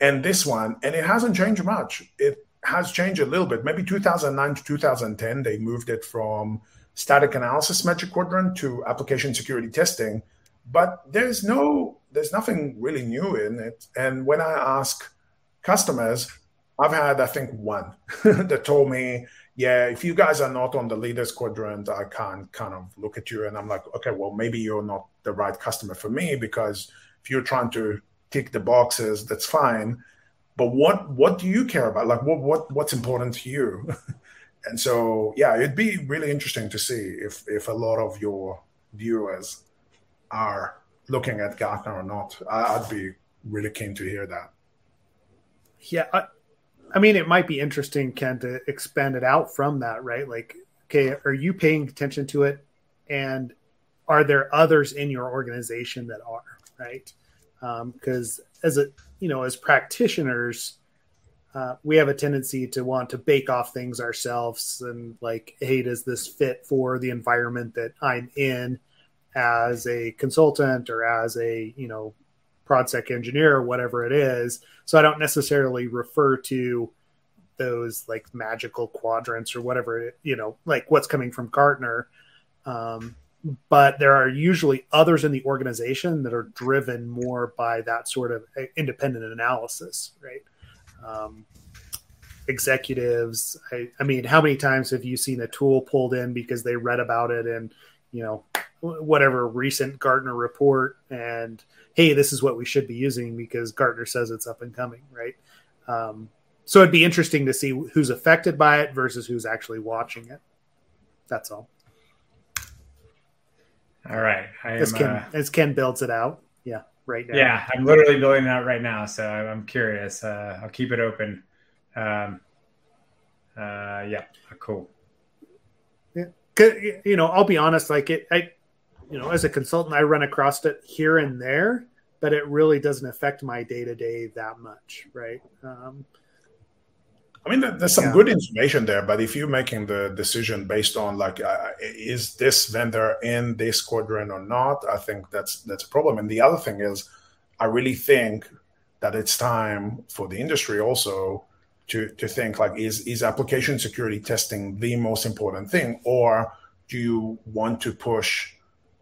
and this one, and it hasn't changed much. It has changed a little bit. Maybe 2009 to 2010, they moved it from static analysis magic quadrant to application security testing but there's no there's nothing really new in it and when i ask customers i've had i think one *laughs* that told me yeah if you guys are not on the leaders quadrant i can't kind of look at you and i'm like okay well maybe you're not the right customer for me because if you're trying to tick the boxes that's fine. But what what do you care about? Like what what what's important to you? *laughs* And so yeah it'd be really interesting to see if if a lot of your viewers are looking at gartner or not. I'd be really keen to hear that. Yeah I, I mean it might be interesting ken to expand it out from that right? Like okay are you paying attention to it? And are there others in your organization that are right? Because um, as a you know as practitioners uh, we have a tendency to want to bake off things ourselves and like, hey, does this fit for the environment that I'm in as a consultant or as a you know ProdSec engineer or whatever it is? So I don't necessarily refer to those like magical quadrants or whatever you know, like what's coming from Gartner. Um, but there are usually others in the organization that are driven more by that sort of uh, independent analysis, right? um, executives. I, I, mean, how many times have you seen a tool pulled in because they read about it and you know whatever recent Gartner report and hey, this is what we should be using because Gartner says it's up and coming, right? Um, so it'd be interesting to see who's affected by it versus who's actually watching it. That's all. All right. I as, Ken, uh... as Ken builds it out. Yeah right now. Yeah, I'm literally building it out right now, so I'm curious. Uh, I'll keep it open. Um, uh, yeah, cool. Yeah, you know, I'll be honest. Like it, I, you know, as a consultant, I run across it here and there, but it really doesn't affect my day to day that much, right? Um, I mean, there's some yeah. good information there, but if you're making the decision based on like, uh, is this vendor in this quadrant or not, I think that's that's a problem. And the other thing is, I really think that it's time for the industry also to to think like, is is application security testing the most important thing, or do you want to push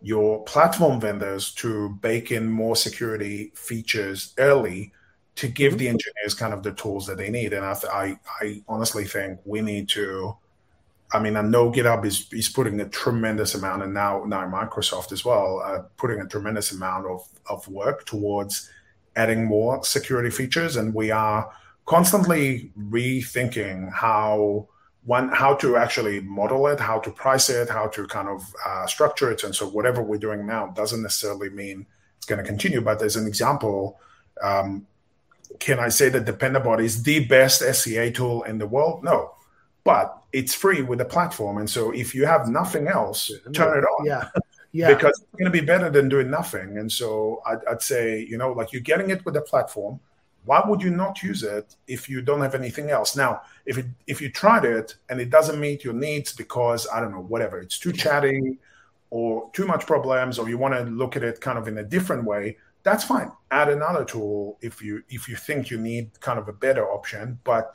your platform vendors to bake in more security features early? to give mm-hmm. the engineers kind of the tools that they need. And I, I, I honestly think we need to. I mean, I know GitHub is, is putting a tremendous amount, and now now Microsoft as well, uh, putting a tremendous amount of, of work towards adding more security features, and we are constantly rethinking how one how to actually model it, how to price it, how to kind of uh, structure it, and so whatever we're doing now doesn't necessarily mean it's going to continue. But as an example, um, can I say that Dependabot is the best SCA tool in the world? No, but it's free with the platform, and so if you have nothing else, turn it on. Yeah, *laughs* yeah, because it's going to be better than doing nothing. And so I'd, I'd say, you know, like you're getting it with the platform. Why would you not use it if you don't have anything else? Now, if it if you tried it and it doesn't meet your needs because I don't know whatever, it's too chatty or too much problems, or you want to look at it kind of in a different way that's fine. Add another tool if you if you think you need kind of a better option. But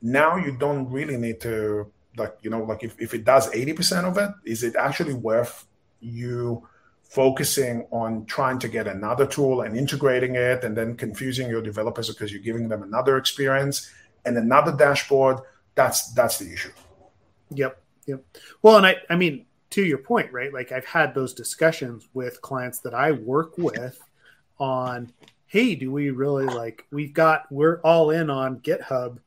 now you don't really need to like you know like if, if it does 80% of it, is it actually worth you focusing on trying to get another tool and integrating it and then confusing your developers because you're giving them another experience and another dashboard that's that's the issue. Yep yep. Well and i i mean to your point right like i've had those discussions with clients that i work with on hey do we really like we've got we're all in on github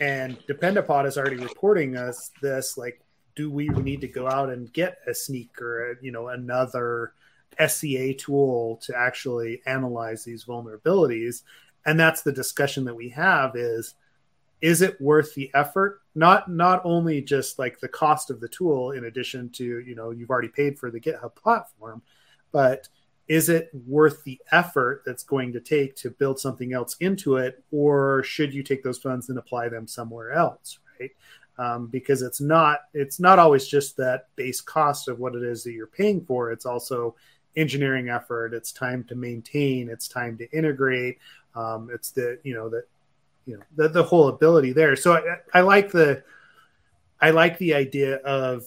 and Dependabot is already reporting us this like do we need to go out and get a snyk or a, uh, you know another SCA tool to actually analyze these vulnerabilities? And that's the discussion that we have is is it worth the effort? Not not only just like the cost of the tool in addition to, you know, you've already paid for the GitHub platform, but is it worth the effort that's going to take to build something else into it or should you take those funds and apply them somewhere else, right? Um, because it's not it's not always just that base cost of what it is that you're paying for. It's also engineering effort. It's time to maintain. It's time to integrate. Um, it's the you know that you know the, the whole ability there. So I, I like the I like the idea of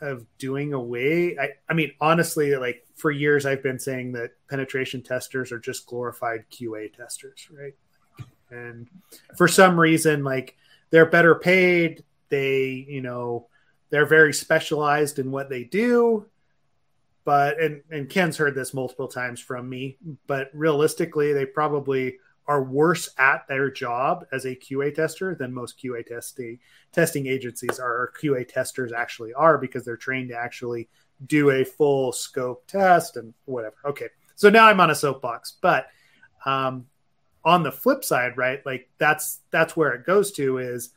of doing away. I, I mean, honestly, like for years, I've been saying that penetration testers are just glorified QA testers, right? And for some reason, like they're better paid. They, you know, they're very specialized in what they do. But and and Ken's heard this multiple times from me, but realistically, they probably are worse at their job as a QA tester than most QA testing testing agencies are or QA testers actually are because they're trained to actually do a full scope test and whatever. Okay. So now I'm on a soapbox, but um, on the flip side, right? Like that's that's where it goes to is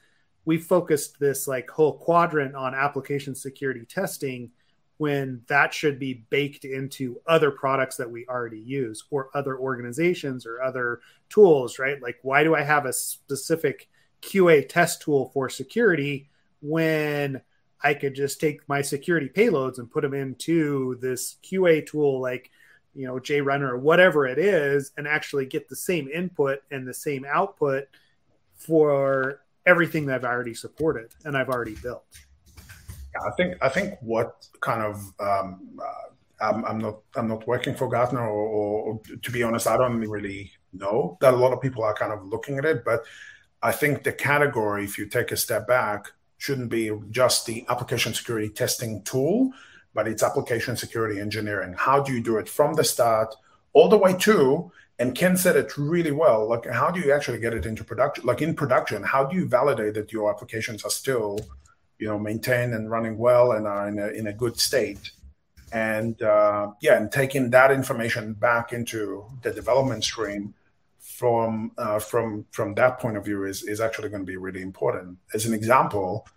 we focused this like whole quadrant on application security testing when that should be baked into other products that we already use or other organizations or other tools, right? Like why do I have a specific QA test tool for security when I could just take my security payloads and put them into this QA tool like you know JRunner or whatever it is and actually get the same input and the same output for everything that I've already supported and I've already built. Yeah, I think I think what kind of um, uh, I'm, I'm, not I'm not working for Gartner or, or, to be honest I don't really know that a lot of people are kind of looking at it but I think the category if you take a step back shouldn't be just the application security testing tool but it's application security engineering. How do you do it from the start all the way to, and Ken said it really well, like how do you actually get it into production? Like in production, how do you validate that your applications are still, you know, maintained and running well and are in a, in a good state? And uh, yeah, and taking that information back into the development stream from uh, from from that point of view is is actually going to be really important. As an example,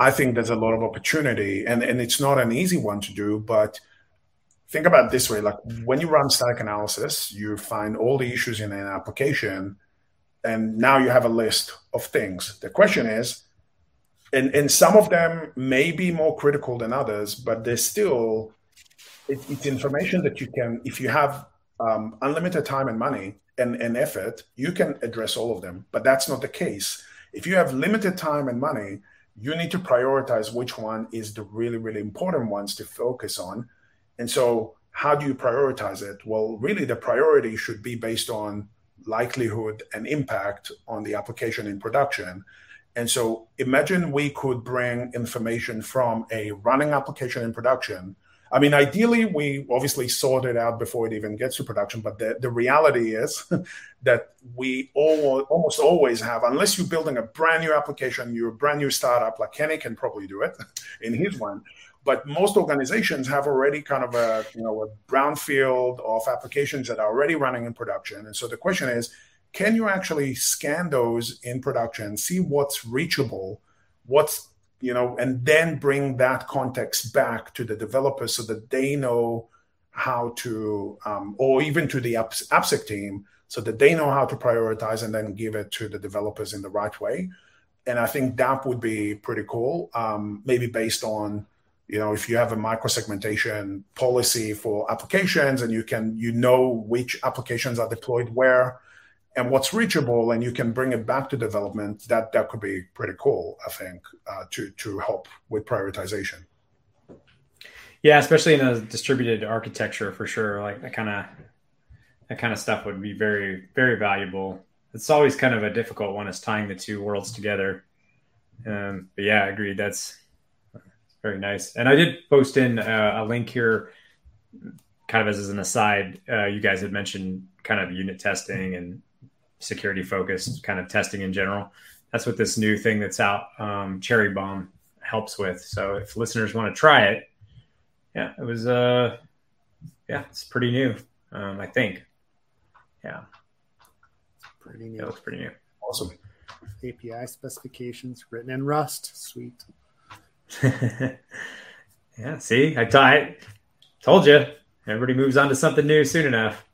I think there's a lot of opportunity, and, and it's not an easy one to do, but think about this way like when you run static analysis, you find all the issues in an application, and now you have a list of things. The question is, and, and some of them may be more critical than others, but there's still it, it's information that you can, if you have um, unlimited time and money and, and effort, you can address all of them. But that's not the case. If you have limited time and money, you need to prioritize which one is the really, really important ones to focus on. And so, how do you prioritize it? Well, really, the priority should be based on likelihood and impact on the application in production. And so, imagine we could bring information from a running application in production I mean, ideally, we obviously sort it out before it even gets to production. But the, the reality is *laughs* that we all, almost always have, unless you're building a brand new application, you're a brand new startup, like Kenny can probably do it *laughs* in his one. But most organizations have already kind of a you know a brownfield of applications that are already running in production. And so the question is, can you actually scan those in production, see what's reachable, what's you know, and then bring that context back to the developers so that they know how to, um, or even to the AppSec team, so that they know how to prioritize and then give it to the developers in the right way. And I think that would be pretty cool. Um, maybe based on, you know, if you have a microsegmentation policy for applications and you can, you know, which applications are deployed where, and what's reachable and you can bring it back to development that that could be pretty cool i think uh, to to help with prioritization Yeah, especially in a distributed architecture for sure. Like that kind of that kind of stuff would be very very valuable. It's always kind of a difficult one is tying the two worlds together. Um, but yeah, I agree. That's very nice. And I did post in uh, a link here, kind of as an aside. Uh, you guys had mentioned kind of unit testing and security focused kind of testing in general. That's what this new thing that's out, um, Cherrybomb, helps with. So if listeners want to try it, yeah, it was uh, yeah, it's pretty new. Um, I think, yeah, pretty new. It looks pretty new. Awesome. API specifications written in Rust. Sweet. *laughs* yeah. See, I, t- I told you. Everybody moves on to something new soon enough.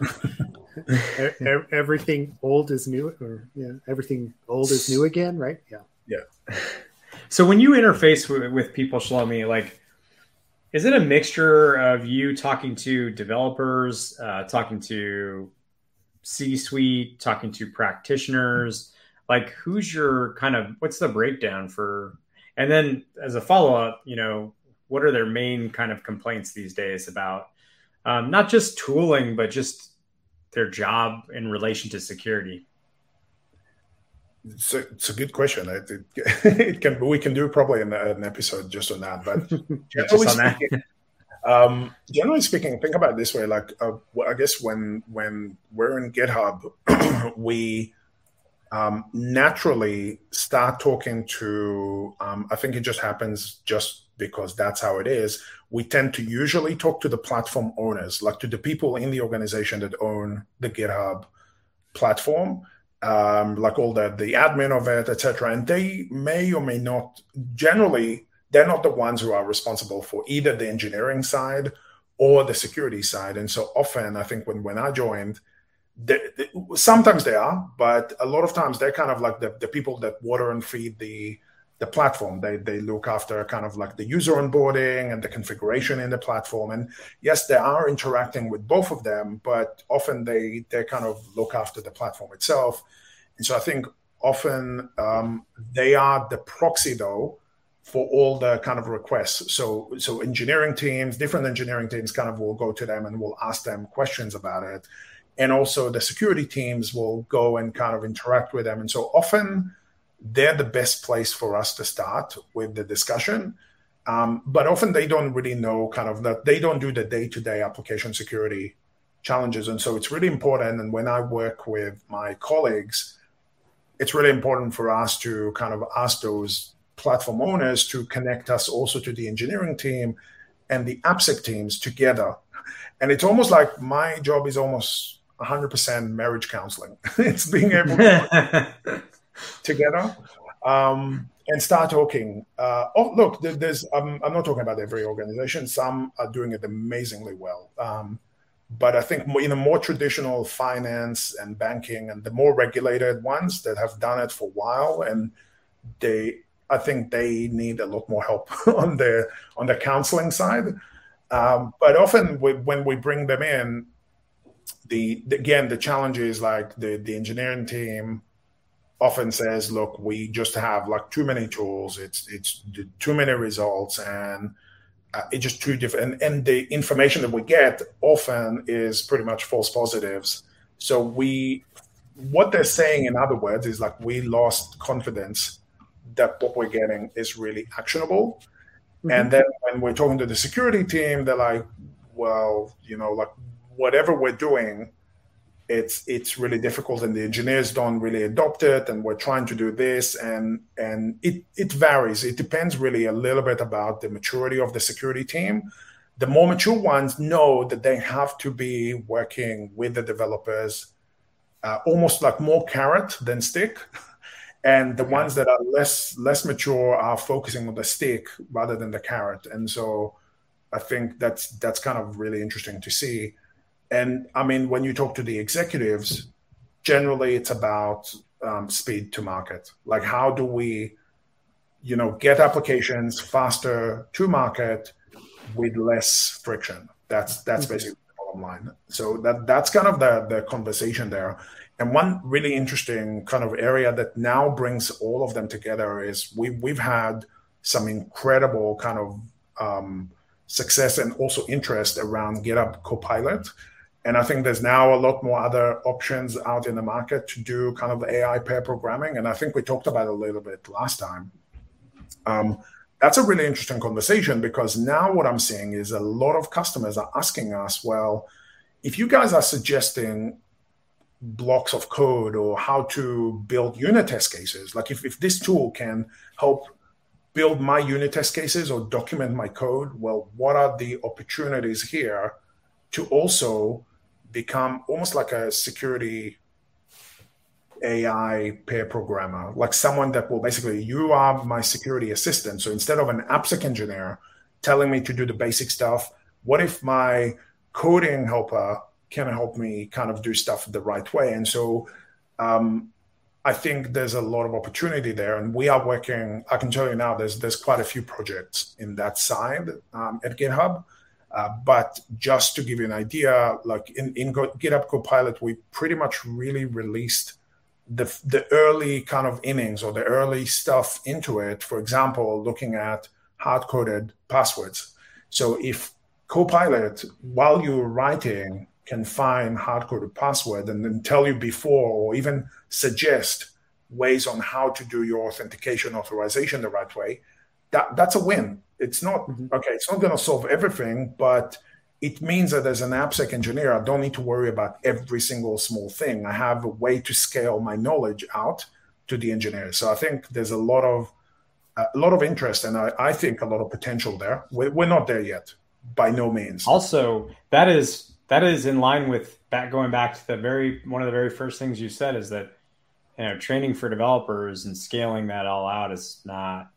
*laughs* *laughs* everything old is new, or yeah, everything old is new again, right? Yeah. Yeah. So when you interface with, with people, Shlomi, like, is it a mixture of you talking to developers, uh, talking to C-suite, talking to practitioners? Like, who's your kind of what's the breakdown for? And then as a follow up, you know, what are their main kind of complaints these days about um, not just tooling, but just their job in relation to security? It's a, it's a good question. It, it, *laughs* it, can we can do probably an, an episode just on that, but *laughs* generally, on speaking, that. um, generally speaking, think about it this way: like uh, I guess when when we're in GitHub, *clears throat* we um, naturally start talking to. Um, I think it just happens just because that's how it is. We tend to usually talk to the platform owners, like to the people in the organization that own the GitHub platform um, like all the the admin of it, etc. And they may or may not. Generally, they're not the ones who are responsible for either the engineering side or the security side. And so often, I think when when I joined, they, they, sometimes they are, but a lot of times they're kind of like the, the people that water and feed the the platform. They they look after kind of like the user onboarding and the configuration in the platform. And yes, they are interacting with both of them, but often they they kind of look after the platform itself. And so I think often um, they are the proxy though for all the kind of requests. So so engineering teams, different engineering teams kind of will go to them and will ask them questions about it. And also the security teams will go and kind of interact with them. And so often they're the best place for us to start with the discussion. Um, but often they don't really know kind of that they don't do the day-to-day application security challenges. And so it's really important. And when I work with my colleagues, it's really important for us to kind of ask those platform owners to connect us also to the engineering team and the AppSec teams together. And it's almost like my job is almost 100% marriage counseling. *laughs* it's being able to *laughs* together um, and start talking. Uh, oh, look, there's. I'm not talking about every organization. Some are doing it amazingly well. Um, but I think in a more traditional finance and banking and the more regulated ones that have done it for a while, and they, I think they need a lot more help *laughs* on the on the counseling side. Um, but often we, when we bring them in, the, the again the challenge is like the the engineering team often says, look, we just have like too many tools. It's it's too many results, and uh, it's just too different. And, and the information that we get often is pretty much false positives. So we, what they're saying, in other words, is like we lost confidence that what we're getting is really actionable. Mm-hmm. And then when we're talking to the security team, they're like, well, you know, like whatever we're doing it's it's really difficult and the engineers don't really adopt it and we're trying to do this and and it it varies. It depends really a little bit about the maturity of the security team. The more mature ones know that they have to be working with the developers uh, almost like more carrot than stick. And the ones that are less less mature are focusing on the stick rather than the carrot. And so i think that's that's kind of really interesting to see and I mean, when you talk to the executives, generally it's about um, speed to market. Like, how do we, you know, get applications faster to market with less friction? That's that's basically the bottom line. So that that's kind of the the conversation there. And one really interesting kind of area that now brings all of them together is we we've had some incredible kind of um, success and also interest around GitHub Copilot. And I think there's now a lot more other options out in the market to do kind of AI pair programming. And I think we talked about a little bit last time. Um, that's a really interesting conversation because now what I'm seeing is a lot of customers are asking us, well, if you guys are suggesting blocks of code or how to build unit test cases, like if, if this tool can help build my unit test cases or document my code, well, what are the opportunities here to also become almost like a security AI pair programmer, like someone that will basically, you are my security assistant. So instead of an AppSec engineer telling me to do the basic stuff, what if my coding helper can help me kind of do stuff the right way? And so um, I think there's a lot of opportunity there, and we are working. I can tell you now, there's there's quite a few projects in that side um, at GitHub. Uh, but just to give you an idea, like in, in GitHub Copilot, we pretty much really released the the early kind of innings or the early stuff into it. For example, looking at hard coded passwords. So if Copilot, while you're writing, can find hard coded password and then tell you before or even suggest ways on how to do your authentication authorization the right way, that, that's a win. It's not mm-hmm. okay, it's not going to solve everything, but it means that as an AppSec engineer, I don't need to worry about every single small thing. I have a way to scale my knowledge out to the engineers. So I think there's a lot of a lot of interest, and I, I think a lot of potential there. We're, we're not there yet, by no means. Also, that is that is in line with back going back to the very one of the very first things you said is that you know training for developers and scaling that all out is not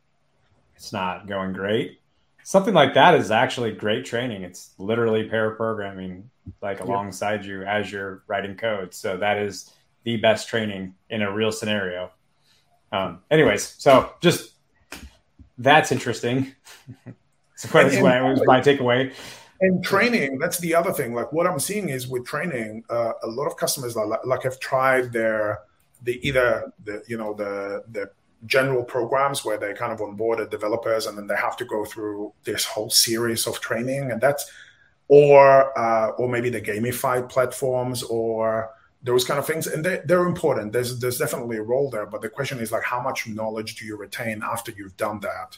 it's not going great. Something like that is actually great training. It's literally pair programming like alongside you as you're writing code. So that is the best training in a real scenario. Um, anyways so just that's interesting. *laughs* So that's my takeaway? And training that's the other thing. Like what i'm seeing is with training uh, a lot of customers like, like have tried their the either the you know the the general programs where they kind of onboard the developers and then they have to go through this whole series of training and that's or uh, or maybe the gamified platforms or those kind of things. And they, they're important. There's there's definitely a role there but the question is like how much knowledge do you retain after you've done that?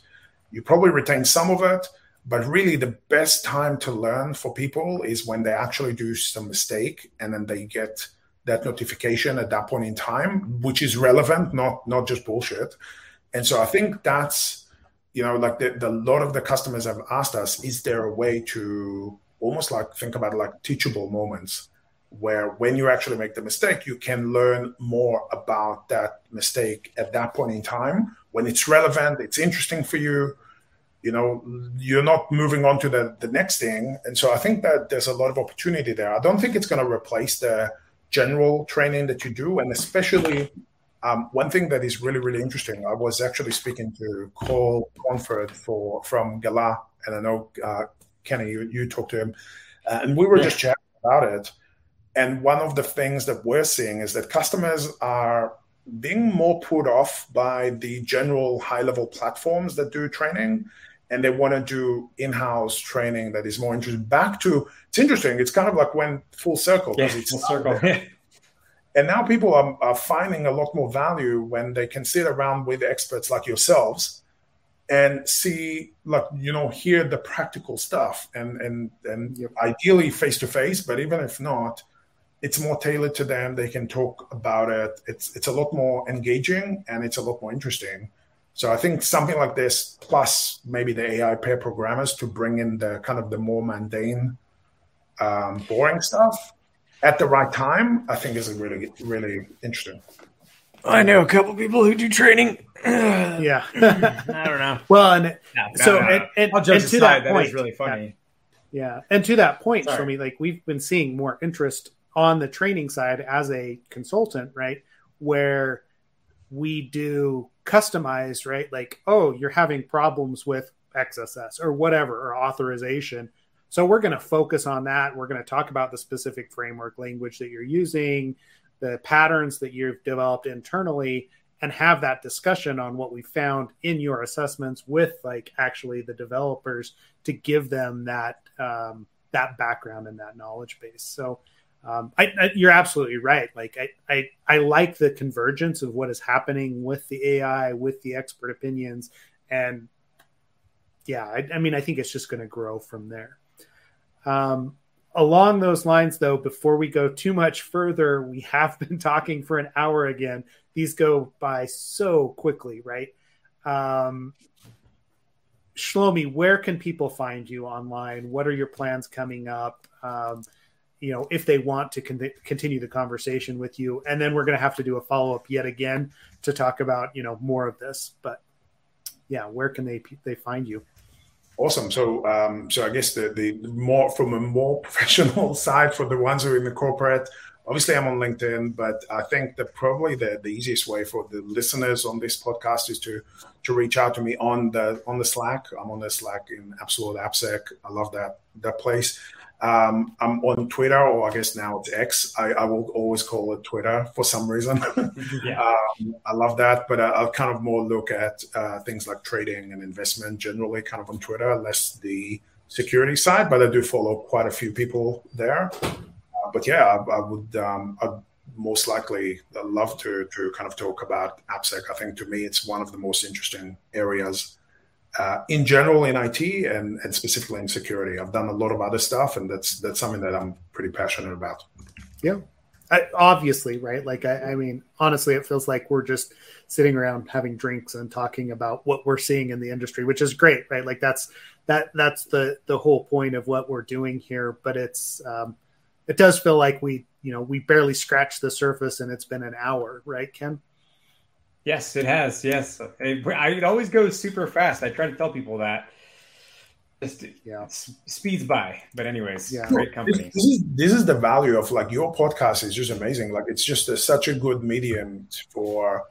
You probably retain some of it but really, the best time to learn for people is when they actually do some mistake and then they get that notification at that point in time, which is relevant, not not just bullshit. And so I think that's you know like the, the lot of the customers have asked us, is there a way to almost like think about like teachable moments where when you actually make the mistake, you can learn more about that mistake at that point in time? When it's relevant, it's interesting for you you know you're not moving on to the, the next thing. And so i think that there's a lot of opportunity there. I don't think it's going to replace the general training that you do and especially um, one thing that is really really interesting i was actually speaking to cole Cornford for from Galah and i know uh, kenny you, you talked to him uh, and we were yeah. just chatting about it and one of the things that we're seeing is that customers are being more put off by the general high level platforms that do training and they want to do in-house training that is more interesting. Back to it's interesting. It's kind of like when full circle. Yeah, full circle. *laughs* and now people are, are finding a lot more value when they can sit around with experts like yourselves and see like you know hear the practical stuff and and and yep. ideally face to face but even if not it's more tailored to them they can talk about it it's it's a lot more engaging and it's a lot more interesting so I think something like this, plus maybe the AI pair programmers to bring in the kind of the more mundane, um, boring stuff at the right time, I think is really really interesting. I know a couple people who do training. *clears throat* yeah, I don't know. Well, and no, so no, no. and, and, and to aside, that point, really funny. Yeah. yeah. and to that point, Sorry. me, like we've been seeing more interest on the training side as a consultant, right? Where we do customized, right? Like, oh, you're having problems with XSS or whatever, or authorization. So we're going to focus on that. We're going to talk about the specific framework language that you're using, the patterns that you've developed internally, and have that discussion on what we found in your assessments with like actually the developers to give them that um, that background and that knowledge base. So um, I, I, you're absolutely right. Like I, I, I like the convergence of what is happening with the AI, with the expert opinions, and yeah, I, I mean, I think it's just going to grow from there. Um, along those lines, though, before we go too much further, we have *laughs* been talking for an hour again. These go by so quickly, right? Um, Shlomi, where can people find you online? What are your plans coming up? Um, you know, if they want to con- continue the conversation with you, and then we're going to have to do a follow up yet again to talk about you know more of this. But yeah, where can they they find you? Awesome. So, um, so I guess the the more from a more *laughs* professional side for the ones who are in the corporate, obviously I'm on LinkedIn, but I think that probably the, the easiest way for the listeners on this podcast is to to reach out to me on the on the Slack. I'm on the Slack in Absolute AppSec. I love that that place. Um, I'm on Twitter, or I guess now it's X. I, I will always call it Twitter for some reason. *laughs* yeah. um, I love that, but I, I'll kind of more look at uh, things like trading and investment generally, kind of on Twitter, less the security side. But I do follow quite a few people there but yeah, I, I would um, I'd most likely love to to kind of talk about AppSec. I think to me it's one of the most interesting areas uh, in general in IT and, and specifically in security. I've done a lot of other stuff, and that's that's something that I'm pretty passionate about. Yeah, I, obviously, right? Like I, I mean, honestly, it feels like we're just sitting around having drinks and talking about what we're seeing in the industry, which is great, right? Like that's that that's the the whole point of what we're doing here. But it's um, it does feel like we you know we barely scratched the surface and it's been an hour right ken yes it has yes. It, I, it always goes super fast. I try to tell people that. Just yeah. speeds by. But anyways yeah. great company. This, is, this is the value of like your podcast is just amazing. Like it's just a, such a good medium for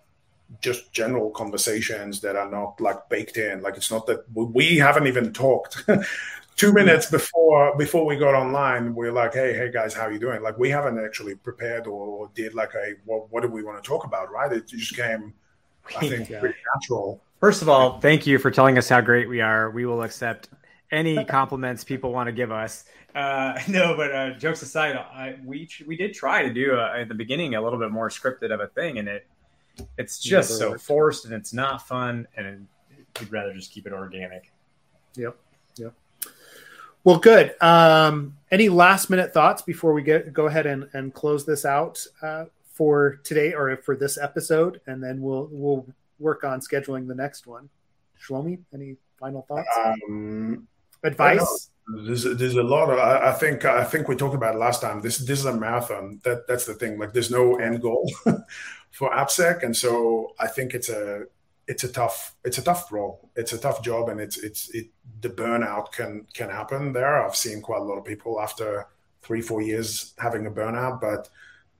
just general conversations that are not like baked in. Like it's not that we haven't even talked. *laughs* Two minutes before before we got online we're like hey hey guys how are you doing? Like we haven't actually prepared or, or did like a what, what do we want to talk about right? It just came i think yeah. pretty natural. First of all thank you for telling us how great we are. We will accept any *laughs* compliments people want to give us. Uh, *laughs* no but uh, jokes aside I, we we did try to do a, at the beginning a little bit more scripted of a thing and it it's just so forced and it's not fun and we'd rather just keep it organic. Yep yep. Well, good. Um, any last minute thoughts before we get go ahead and, and close this out? Uh, for today or for this episode, and then we'll we'll work on scheduling the next one. Shlomi, any final thoughts? Um, Advice? There's, there's a lot of I, I, think I think we talked about it last time. This this is a marathon. That that's the thing. Like there's no end goal *laughs* for AppSec, and so I think it's a it's a tough it's a tough role. It's a tough job, and it's it's it the burnout can can happen there. I've seen quite a lot of people after three four years having a burnout, but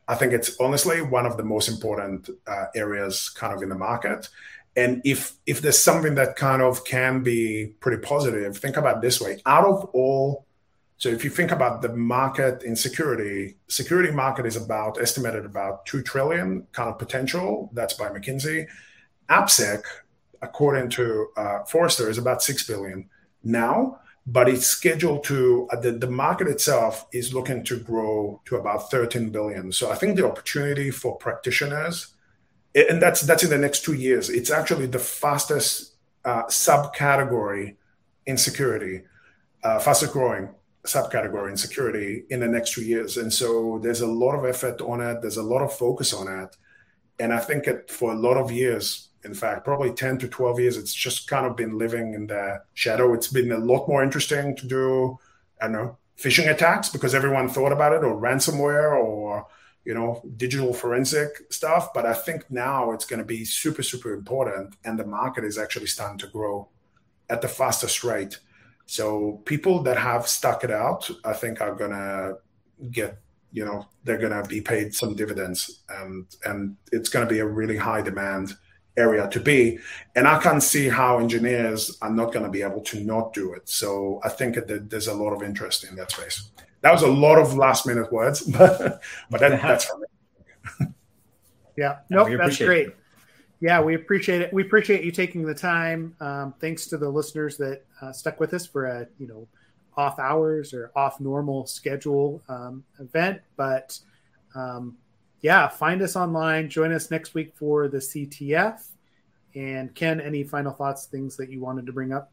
I think it's honestly one of the most important uh, areas kind of in the market. And if if there's something that kind of can be pretty positive, think about this way: out of all so if you think about the market in security, security market is about estimated about two trillion kind of potential. That's by McKinsey. AppSec, according to uh, Forrester, is about six billion now, but it's scheduled to uh, the, the market itself is looking to grow to about 13 billion. So I think the opportunity for practitioners, and that's that's in the next two years. It's actually the fastest uh, subcategory in security, uh, fastest growing subcategory in security in the next two years. And so there's a lot of effort on it. There's a lot of focus on it. And I think it, for a lot of years, in fact, probably 10 to 12 years, it's just kind of been living in the shadow. It's been a lot more interesting to do, I don't know, phishing attacks because everyone thought about it, or ransomware, or, you know, digital forensic stuff. But I think now it's going to be super, super important. And the market is actually starting to grow at the fastest rate. So people that have stuck it out, I think, are going to get you know they're going to be paid some dividends and and it's going to be a really high demand area to be. And I can't see how engineers are not going to be able to not do it. So I think that there's a lot of interest in that space. That was a lot of last minute words, *laughs* but, but that, that's *laughs* yeah, no, nope, that's great. Yeah, we appreciate it. We appreciate you taking the time. Um, thanks to the listeners that uh, stuck with us for a you know off hours or off normal schedule um, event. But um, yeah, find us online. Join us next week for the CTF. And Ken, any final thoughts, things that you wanted to bring up?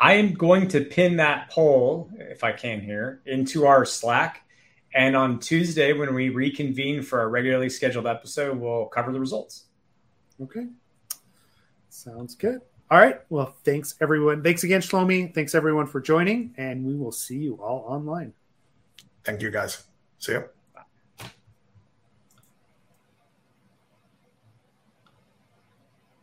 I am going to pin that poll, if I can here, into our Slack. And on Tuesday, when we reconvene for our regularly scheduled episode, we'll cover the results. Okay. Sounds good. All right. Well, thanks everyone. Thanks again, Shlomi. Thanks everyone for joining, and we will see you all online. Thank you, guys. See you.